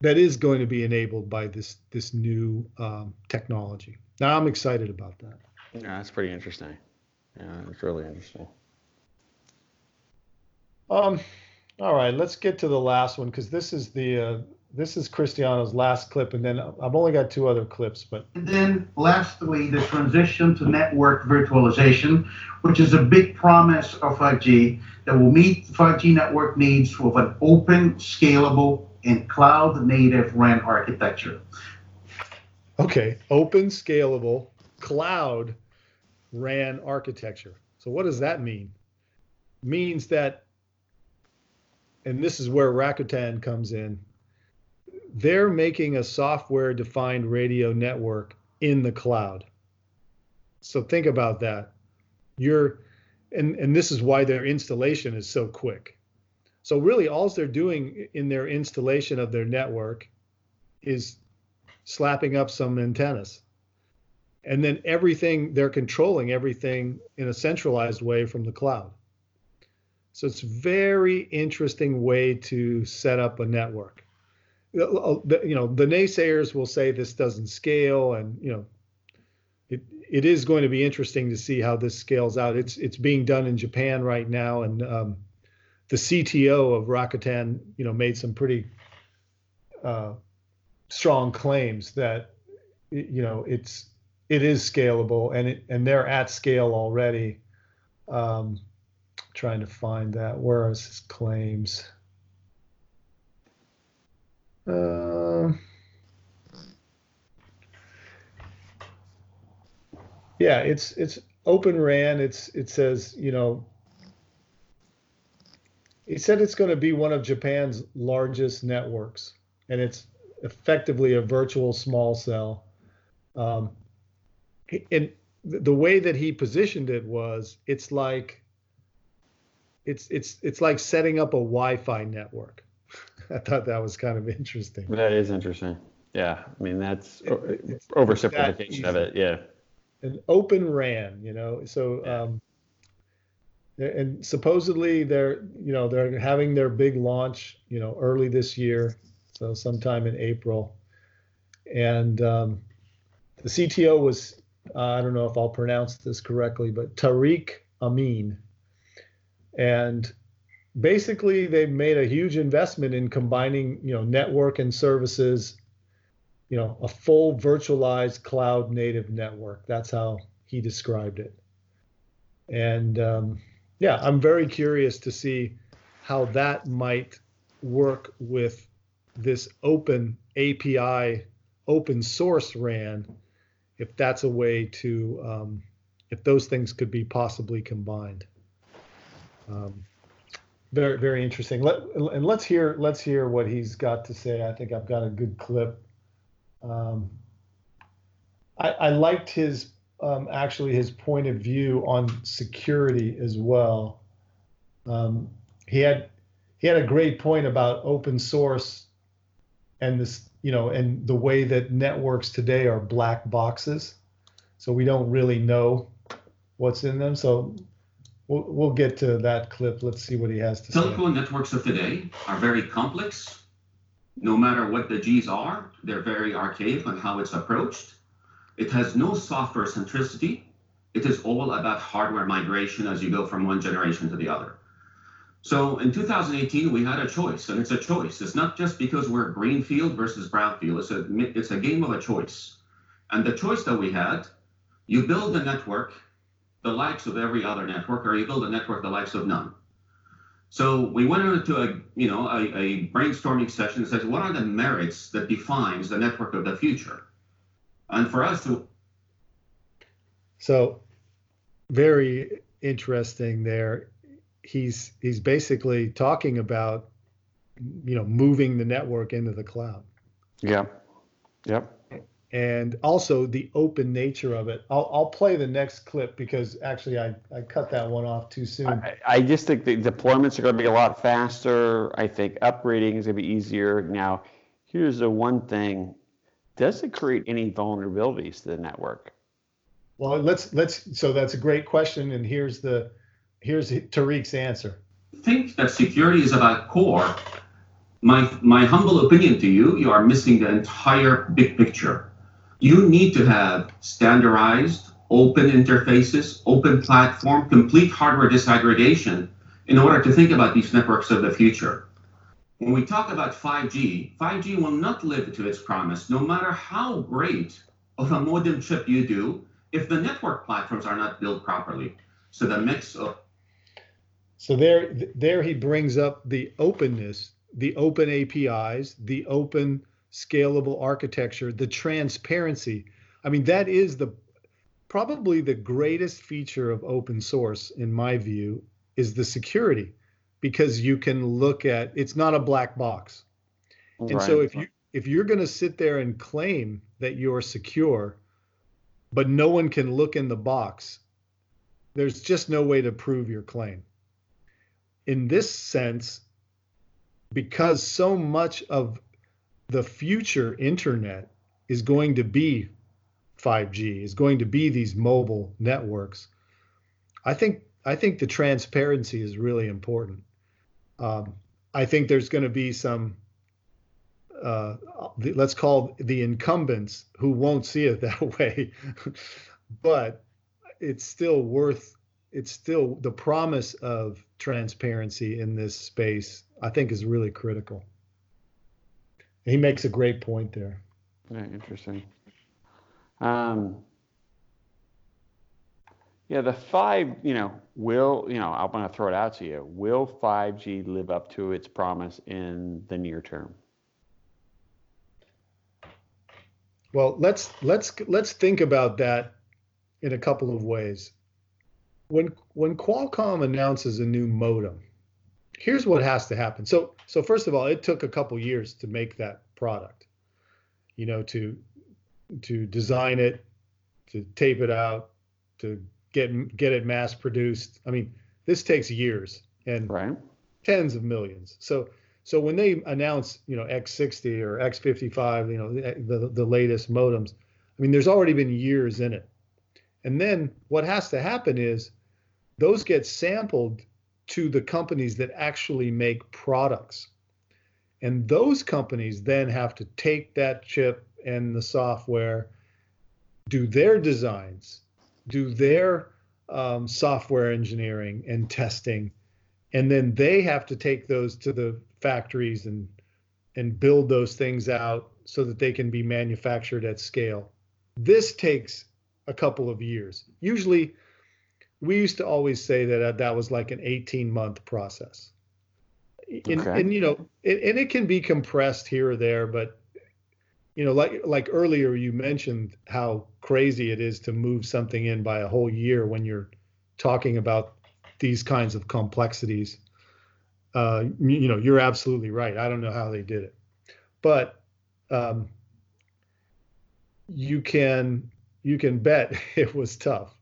that is going to be enabled by this this new um, technology. Now I'm excited about that. Yeah, that's pretty interesting. Yeah, it's really interesting. Um, all right, let's get to the last one because this is the uh, this is Cristiano's last clip, and then I've only got two other clips. But and then lastly, the transition to network virtualization, which is a big promise of 5G that will meet 5G network needs with an open, scalable, and cloud-native RAN architecture. Okay, open, scalable, cloud RAN architecture. So what does that mean? means that, and this is where Rakuten comes in, they're making a software defined radio network in the cloud. So think about that. You're, and, and this is why their installation is so quick. So really all they're doing in their installation of their network is slapping up some antennas and then everything they're controlling everything in a centralized way from the cloud so it's very interesting way to set up a network you know the naysayers will say this doesn't scale and you know it, it is going to be interesting to see how this scales out it's it's being done in japan right now and um, the cto of rakuten you know made some pretty uh, strong claims that you know it's it is scalable and it and they're at scale already. Um, trying to find that. Where are his claims? Uh, yeah, it's it's Open RAN. It's it says you know. He said it's going to be one of Japan's largest networks, and it's effectively a virtual small cell. Um, and the way that he positioned it was it's like it's it's it's like setting up a Wi-Fi network. I thought that was kind of interesting. That is interesting. Yeah, I mean that's it, oversimplification that of it. Yeah, an open RAN, you know. So, yeah. um, and supposedly they're you know they're having their big launch, you know, early this year, so sometime in April, and um, the CTO was uh, I don't know if I'll pronounce this correctly, but Tareq Amin. And basically, they've made a huge investment in combining, you know, network and services, you know, a full virtualized cloud native network. That's how he described it. And um, yeah, I'm very curious to see how that might work with this open API, open source RAN if that's a way to um, if those things could be possibly combined. Um, very very interesting. Let and let's hear let's hear what he's got to say. I think I've got a good clip. Um, I, I liked his um, actually his point of view on security as well. Um, he had he had a great point about open source and this you know, and the way that networks today are black boxes. So we don't really know what's in them. So we'll, we'll get to that clip. Let's see what he has to say. Telco networks of today are very complex. No matter what the G's are, they're very archaic on how it's approached. It has no software centricity. It is all about hardware migration as you go from one generation to the other. So in 2018, we had a choice, and it's a choice. It's not just because we're greenfield versus brownfield. It's a it's a game of a choice, and the choice that we had, you build a network, the likes of every other network, or you build a network the likes of none. So we went into a you know a, a brainstorming session that says what are the merits that defines the network of the future, and for us to. So, very interesting there he's he's basically talking about you know moving the network into the cloud. Yeah. Yep. And also the open nature of it. I'll, I'll play the next clip because actually I, I cut that one off too soon. I, I just think the deployments are going to be a lot faster. I think upgrading is going to be easier. Now, here's the one thing does it create any vulnerabilities to the network? Well, let's let's. So that's a great question, and here's the here's Tareq's answer. Think that security is about core. My my humble opinion to you, you are missing the entire big picture. You need to have standardized, open interfaces, open platform, complete hardware disaggregation in order to think about these networks of the future. When we talk about 5G, 5G will not live to its promise, no matter how great of a modem chip you do, if the network platforms are not built properly. So the mix of so there there he brings up the openness, the open APIs, the open scalable architecture, the transparency. I mean that is the probably the greatest feature of open source in my view is the security because you can look at it's not a black box. Right. And so if you if you're going to sit there and claim that you're secure but no one can look in the box, there's just no way to prove your claim. In this sense, because so much of the future internet is going to be 5G, is going to be these mobile networks, I think I think the transparency is really important. Um, I think there's going to be some, uh, let's call the incumbents who won't see it that way, but it's still worth. It's still the promise of transparency in this space. I think is really critical. He makes a great point there. Yeah, interesting. Um, yeah, the five, you know, will, you know, I'm going to throw it out to you. Will 5G live up to its promise in the near term? Well, let's let's let's think about that in a couple of ways. When when Qualcomm announces a new modem, here's what has to happen. So so first of all, it took a couple years to make that product. You know, to to design it, to tape it out, to get get it mass produced. I mean, this takes years and right. tens of millions. So so when they announce, you know, X60 or X55, you know, the the latest modems, I mean, there's already been years in it. And then what has to happen is those get sampled to the companies that actually make products. And those companies then have to take that chip and the software, do their designs, do their um, software engineering and testing, and then they have to take those to the factories and and build those things out so that they can be manufactured at scale. This takes a couple of years. Usually, we used to always say that that was like an 18 month process. And, okay. and you know, it, and it can be compressed here or there, but you know, like like earlier you mentioned how crazy it is to move something in by a whole year when you're talking about these kinds of complexities. Uh, you know, you're absolutely right. I don't know how they did it, but um, you can you can bet it was tough,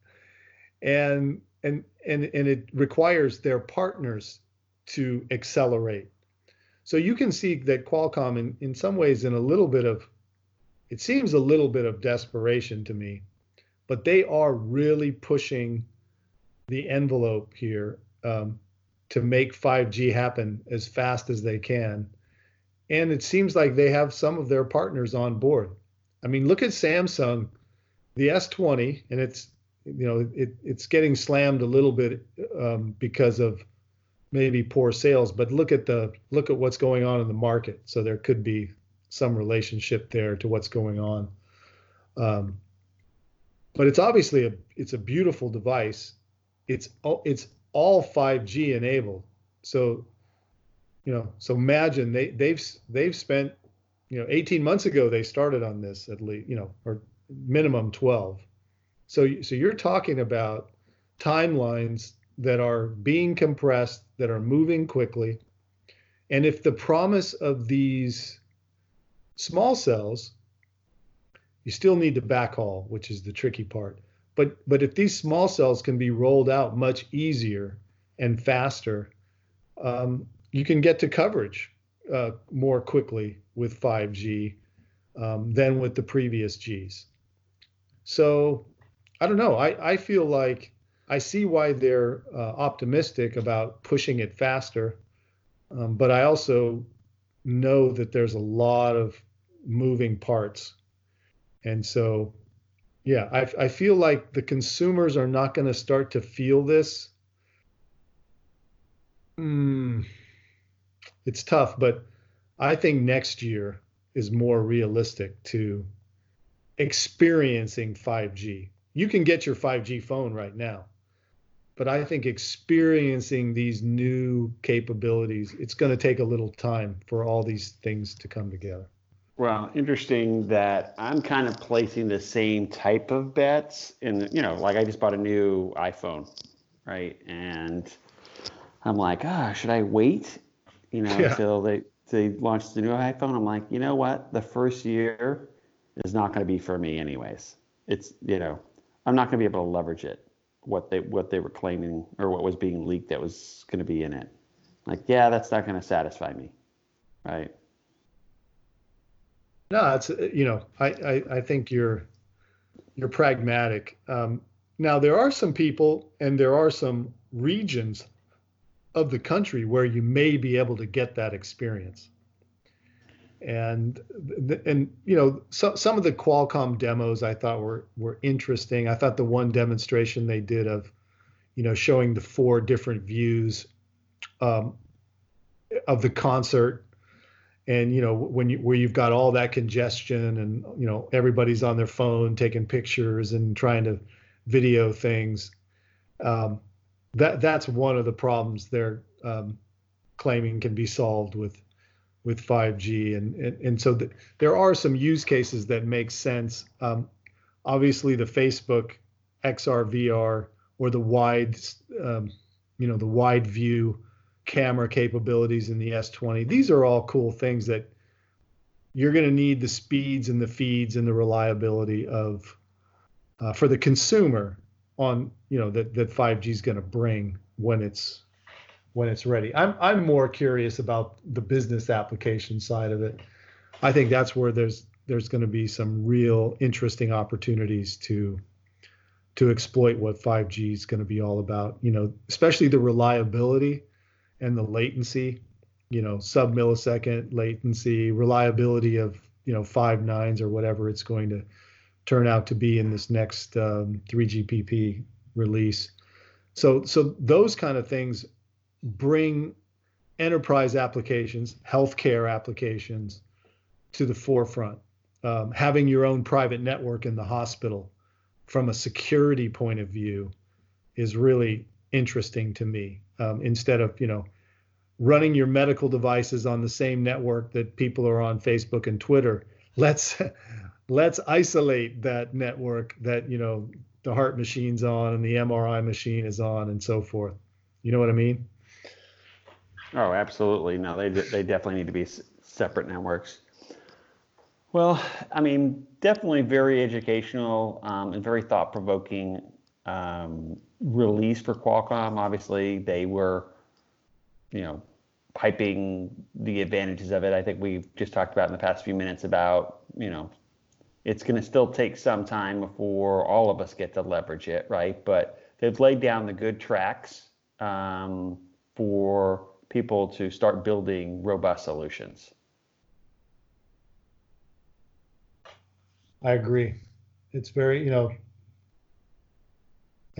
and and and and it requires their partners to accelerate. So you can see that Qualcomm, in, in some ways, in a little bit of it seems a little bit of desperation to me, but they are really pushing the envelope here um, to make 5G happen as fast as they can. And it seems like they have some of their partners on board. I mean, look at Samsung, the S20, and it's you know it, it's getting slammed a little bit um, because of maybe poor sales. But look at the look at what's going on in the market. So there could be some relationship there to what's going on. Um, but it's obviously a it's a beautiful device. It's all it's all 5G enabled. So, you know, so imagine they they've they've spent, you know, 18 months ago they started on this at least, you know, or minimum 12. So so you're talking about timelines that are being compressed, that are moving quickly. And if the promise of these small cells, you still need to backhaul, which is the tricky part. But but if these small cells can be rolled out much easier and faster, um, you can get to coverage uh, more quickly with 5G. um, than with the previous Gs. So I don't know. I, I feel like I see why they're uh, optimistic about pushing it faster, um, but I also know that there's a lot of moving parts. And so, yeah, I, I feel like the consumers are not going to start to feel this. Mm, it's tough, but I think next year is more realistic to experiencing 5G. You can get your 5G phone right now, but I think experiencing these new capabilities, it's going to take a little time for all these things to come together. Well, interesting that I'm kind of placing the same type of bets in, you know, like I just bought a new iPhone, right? And I'm like, ah, oh, should I wait, you know, yeah. until they they launch the new iPhone? I'm like, you know what? The first year is not going to be for me, anyways. It's, you know, I'm not going to be able to leverage it. What they what they were claiming or what was being leaked that was going to be in it. Like, yeah, that's not going to satisfy me, right? No, it's you know, I, I, I think you're you're pragmatic. Um, now there are some people and there are some regions of the country where you may be able to get that experience. And and you know, some some of the Qualcomm demos I thought were were interesting. I thought the one demonstration they did of, you know, showing the four different views um, of the concert and you know when you where you've got all that congestion and you know everybody's on their phone taking pictures and trying to video things um, that that's one of the problems they're um, claiming can be solved with with 5G and and, and so the, there are some use cases that make sense um, obviously the Facebook XR VR or the wide um, you know the wide view camera capabilities in the S20. These are all cool things that you're going to need the speeds and the feeds and the reliability of uh, for the consumer on you know that that 5G is going to bring when it's when it's ready. I'm I'm more curious about the business application side of it. I think that's where there's there's going to be some real interesting opportunities to to exploit what 5G is going to be all about. You know, especially the reliability and the latency, you know, sub millisecond latency, reliability of, you know, five nines or whatever it's going to turn out to be in this next um, 3GPP release. So, so those kind of things bring enterprise applications, healthcare applications to the forefront. Um, having your own private network in the hospital from a security point of view is really interesting to me um, instead of you know running your medical devices on the same network that people are on Facebook and Twitter. Let's let's isolate that network that you know the heart machine's on and the MRI machine is on and so forth. You know what I mean? Oh, absolutely. No, they they definitely need to be separate networks. Well, I mean, definitely very educational um, and very thought provoking um, release for Qualcomm. Obviously, they were, you know, piping the advantages of it. I think we've just talked about in the past few minutes about, you know, it's going to still take some time before all of us get to leverage it, right? But they've laid down the good tracks um, for people to start building robust solutions. I agree. It's very, you know,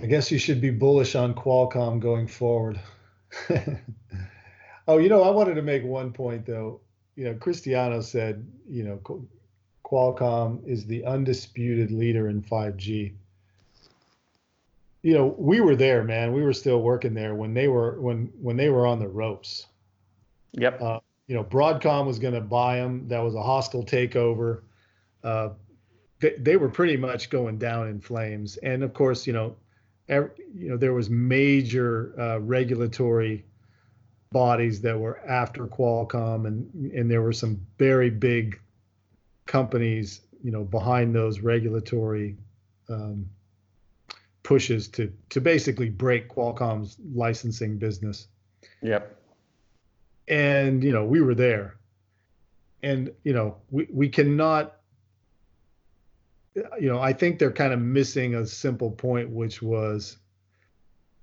I guess you should be bullish on Qualcomm going forward. oh, you know, I wanted to make one point though. You know, Cristiano said, you know, Qualcomm is the undisputed leader in 5G. You know, we were there, man. We were still working there when they were when when they were on the ropes. Yep. Uh, you know, Broadcom was going to buy them. That was a hostile takeover. Uh, they, they were pretty much going down in flames. And of course, you know, every, you know there was major uh, regulatory bodies that were after Qualcomm, and and there were some very big companies, you know, behind those regulatory um, pushes to to basically break Qualcomm's licensing business. Yep. And you know, we were there, and you know, we we cannot you know, I think they're kind of missing a simple point, which was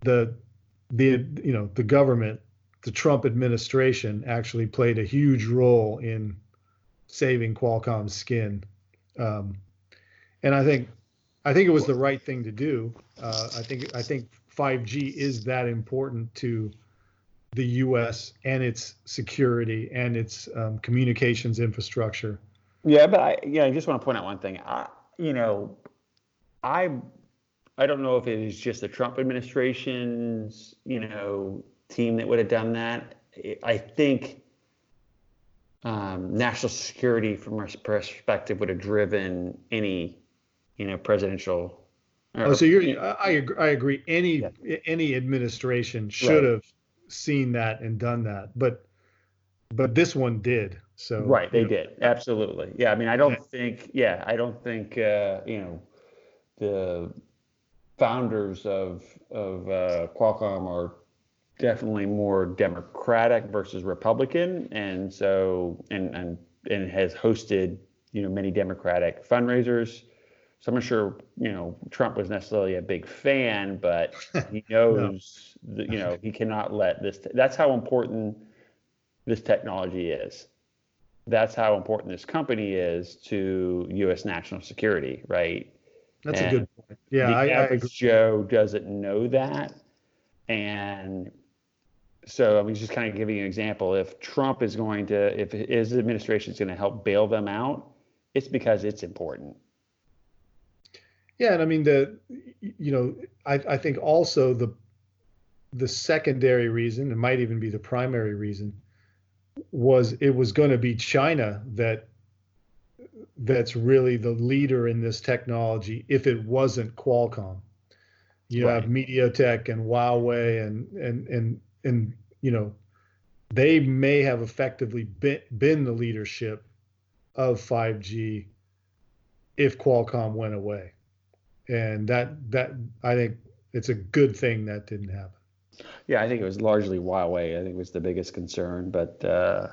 the the you know the government, the Trump administration actually played a huge role in saving Qualcomm's skin, um, and I think I think it was the right thing to do. Uh, I think I think 5G is that important to the U.S. and its security and its um, communications infrastructure. Yeah, but I yeah, I just want to point out one thing. I, you know, I I don't know if it is just the Trump administration's you know team that would have done that. I think um, national security, from our perspective, would have driven any you know presidential. Or, oh, so you're I agree, I agree. Any yeah. any administration should right. have seen that and done that, but but this one did. So right, they know. did absolutely. Yeah, I mean, I don't yeah. think. Yeah, I don't think. Uh, you know, the founders of of uh, Qualcomm are definitely more Democratic versus Republican, and so and and and has hosted you know many Democratic fundraisers. So I'm not sure you know Trump was necessarily a big fan, but he knows no. that, you know he cannot let this. That's how important this technology is that's how important this company is to U.S. national security, right? That's and a good point. Yeah, the I, average I Joe doesn't know that, and so I mean, just kind of giving you an example. If Trump is going to, if his administration is going to help bail them out, it's because it's important. Yeah, and I mean the, you know, I I think also the, the secondary reason, it might even be the primary reason, was it was going to be China that that's really the leader in this technology if it wasn't Qualcomm. You right. have MediaTek and Huawei and and and and you know they may have effectively been, been the leadership of 5G if Qualcomm went away. And that that I think it's a good thing that didn't happen. Yeah, I think it was largely Huawei. I think was the biggest concern. But uh,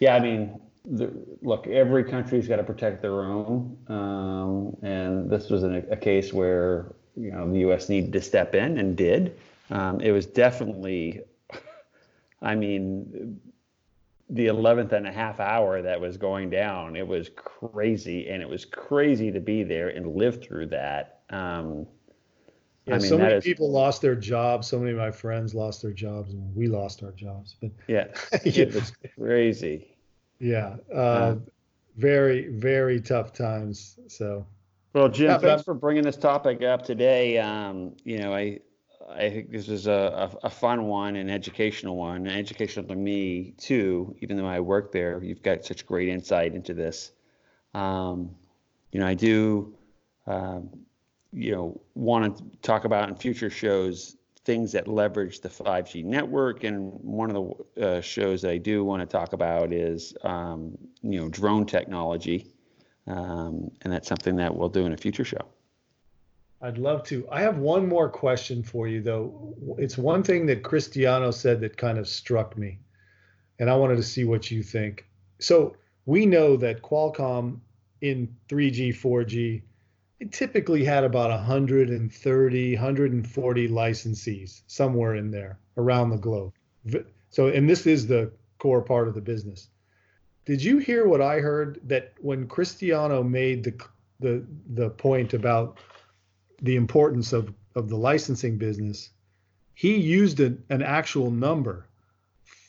yeah, I mean, the, look, every country's got to protect their own, um, and this was an, a case where you know the U.S. needed to step in and did. Um, it was definitely, I mean, the 11th and a half hour that was going down. It was crazy, and it was crazy to be there and live through that. Um, yeah, I mean, so many is, people lost their jobs. So many of my friends lost their jobs, and we lost our jobs. But yeah, it was crazy. Yeah, uh, very very tough times. So. Well, Jim, yeah, thanks for bringing this topic up today. Um, you know, I I think this is a, a, a, fun one, an educational one, an educational to me too. Even though I work there, you've got such great insight into this. Um, you know, I do. Um, you know want to talk about in future shows things that leverage the 5G network. And one of the uh, shows that I do want to talk about is um, you know drone technology, um, and that's something that we'll do in a future show. I'd love to. I have one more question for you, though. It's one thing that Cristiano said that kind of struck me, and I wanted to see what you think. So we know that Qualcomm in 3G, 4G it typically had about 130, 140 licensees somewhere in there around the globe. So, and this is the core part of the business. Did you hear what I heard that when Cristiano made the the the point about the importance of of the licensing business, he used an, an actual number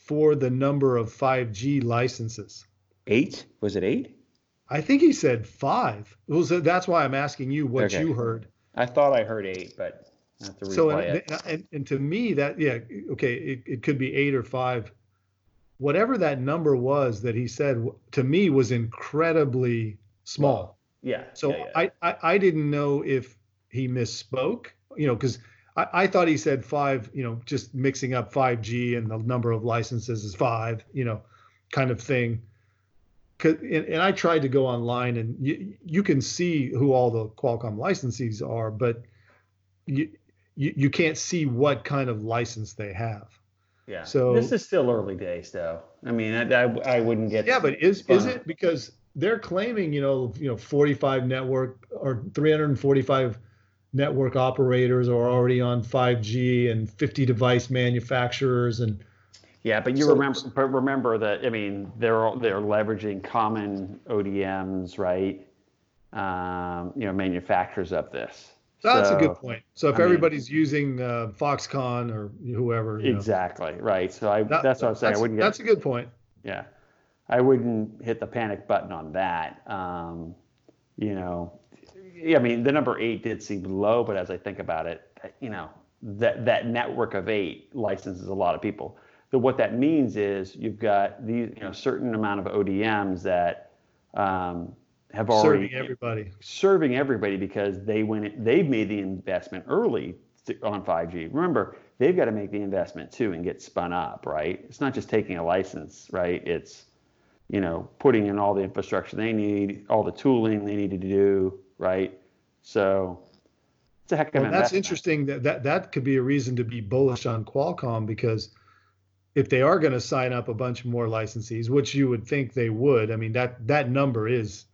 for the number of 5G licenses. Eight? Was it eight? I think he said five. Was, that's why I'm asking you what okay. you heard. I thought I heard eight, but I have to replay so, and, it. And, and to me, that yeah, okay, it, it could be eight or five. Whatever that number was that he said to me was incredibly small. Yeah. So yeah, yeah. I, I I didn't know if he misspoke, you know, because I, I thought he said five, you know, just mixing up 5G and the number of licenses is five, you know, kind of thing and, and I tried to go online and you, you can see who all the Qualcomm licensees are, but you, you, you can't see what kind of license they have. Yeah. So this is still early days, though. I mean, I, I, I wouldn't get. Yeah, but is is it because they're claiming you know you know 45 network or 345 network operators are already on 5G and 50 device manufacturers and yeah, but you So- remember, but remember that I mean they're they're leveraging common ODMs, right? Um, you know, manufacturers of this. that's a good point. So if I mean- everybody's using uh, Foxconn or whoever, you know, Exactly right. So I that- that's what I'm saying. I wouldn't get that's a good point. yeah, I wouldn't hit the panic button on that. Um, you know, I mean the number eight did seem low, but as I think about it, you know that that network of eight licenses a lot of people. But what that means is you've got these you know certain amount of ODMs that um, have already Serving everybody. serving everybody because they went they've made the investment early on 5G. Remember, they've got to make the investment too and get spun up, right? It's not just taking a license, right? It's you know putting in all the infrastructure they need, all the tooling they need to do, right? So it's a heck of Well, an that's investment. interesting. That, that that could be a reason to be bullish on Qualcomm because if they are going to sign up a bunch more licensees, which you would think they would, I mean that that number is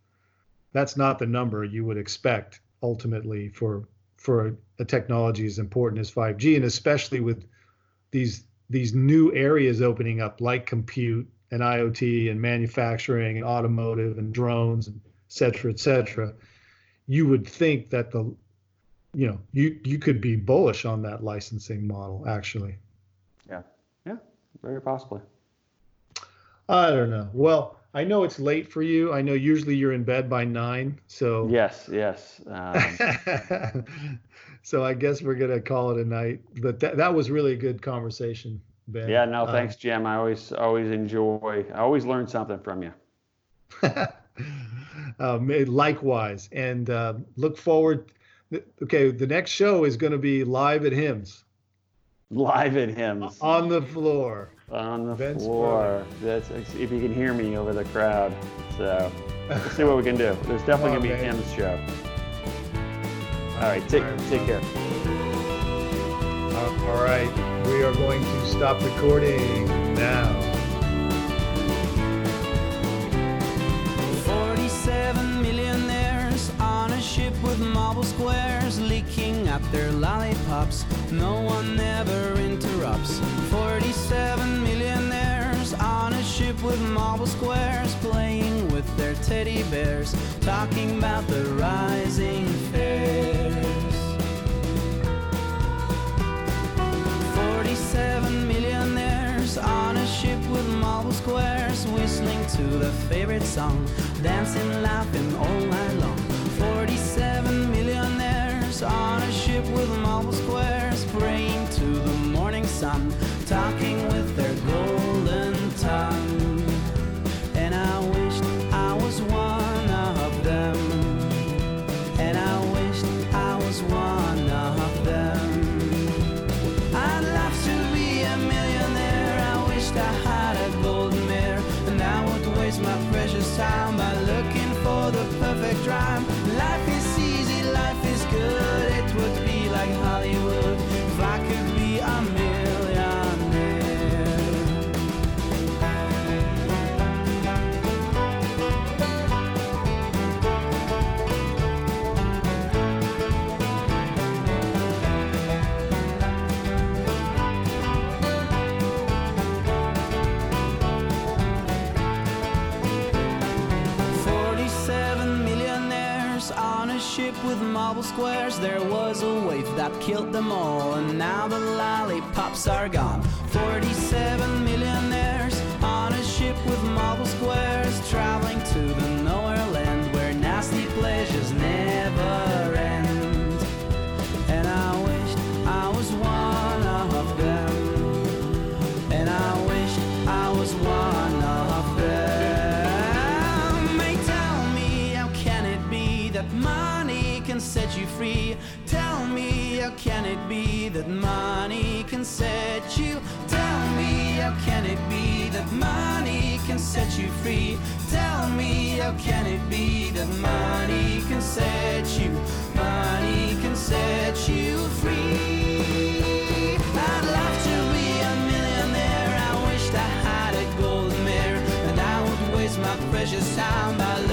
that's not the number you would expect ultimately for for a, a technology as important as 5G, and especially with these these new areas opening up like compute and IoT and manufacturing and automotive and drones and et cetera, et cetera. You would think that the you know you you could be bullish on that licensing model actually very possibly. i don't know well i know it's late for you i know usually you're in bed by nine so Yes, yes. Um, so i guess we're gonna call it a night but that, that was really a good conversation ben yeah, no, Um, thanks, Jim. I always always enjoy. I always learn something from you. um, likewise and uh, look forward okay the next show is going to be live at HIMSS Live at HIMSS. on the floor on the Vince floor. That's if you can hear me over the crowd. So let's see what we can do. There's definitely gonna be a HIMSS show. All right, take take care. Uh, all right, we are going to stop recording now. Ship with marble squares leaking out their lollipops. No one ever interrupts. 47 millionaires on a ship with marble squares playing with their teddy bears, talking about the rising fares. 47 millionaires on a ship with marble squares, whistling to their favorite song, dancing, laughing all night long. 47 millionaires on a ship with marble squares, praying to the morning sun, talking with squares, there was a wave that killed them all, and now the lollipops are gone. 47 set you free? Tell me how can it be that money can set you? Tell me how can it be that money can set you free? Tell me how can it be that money can set you? Money can set you free. I'd love to be a millionaire. I wished I had a gold mirror, and I would waste my precious time by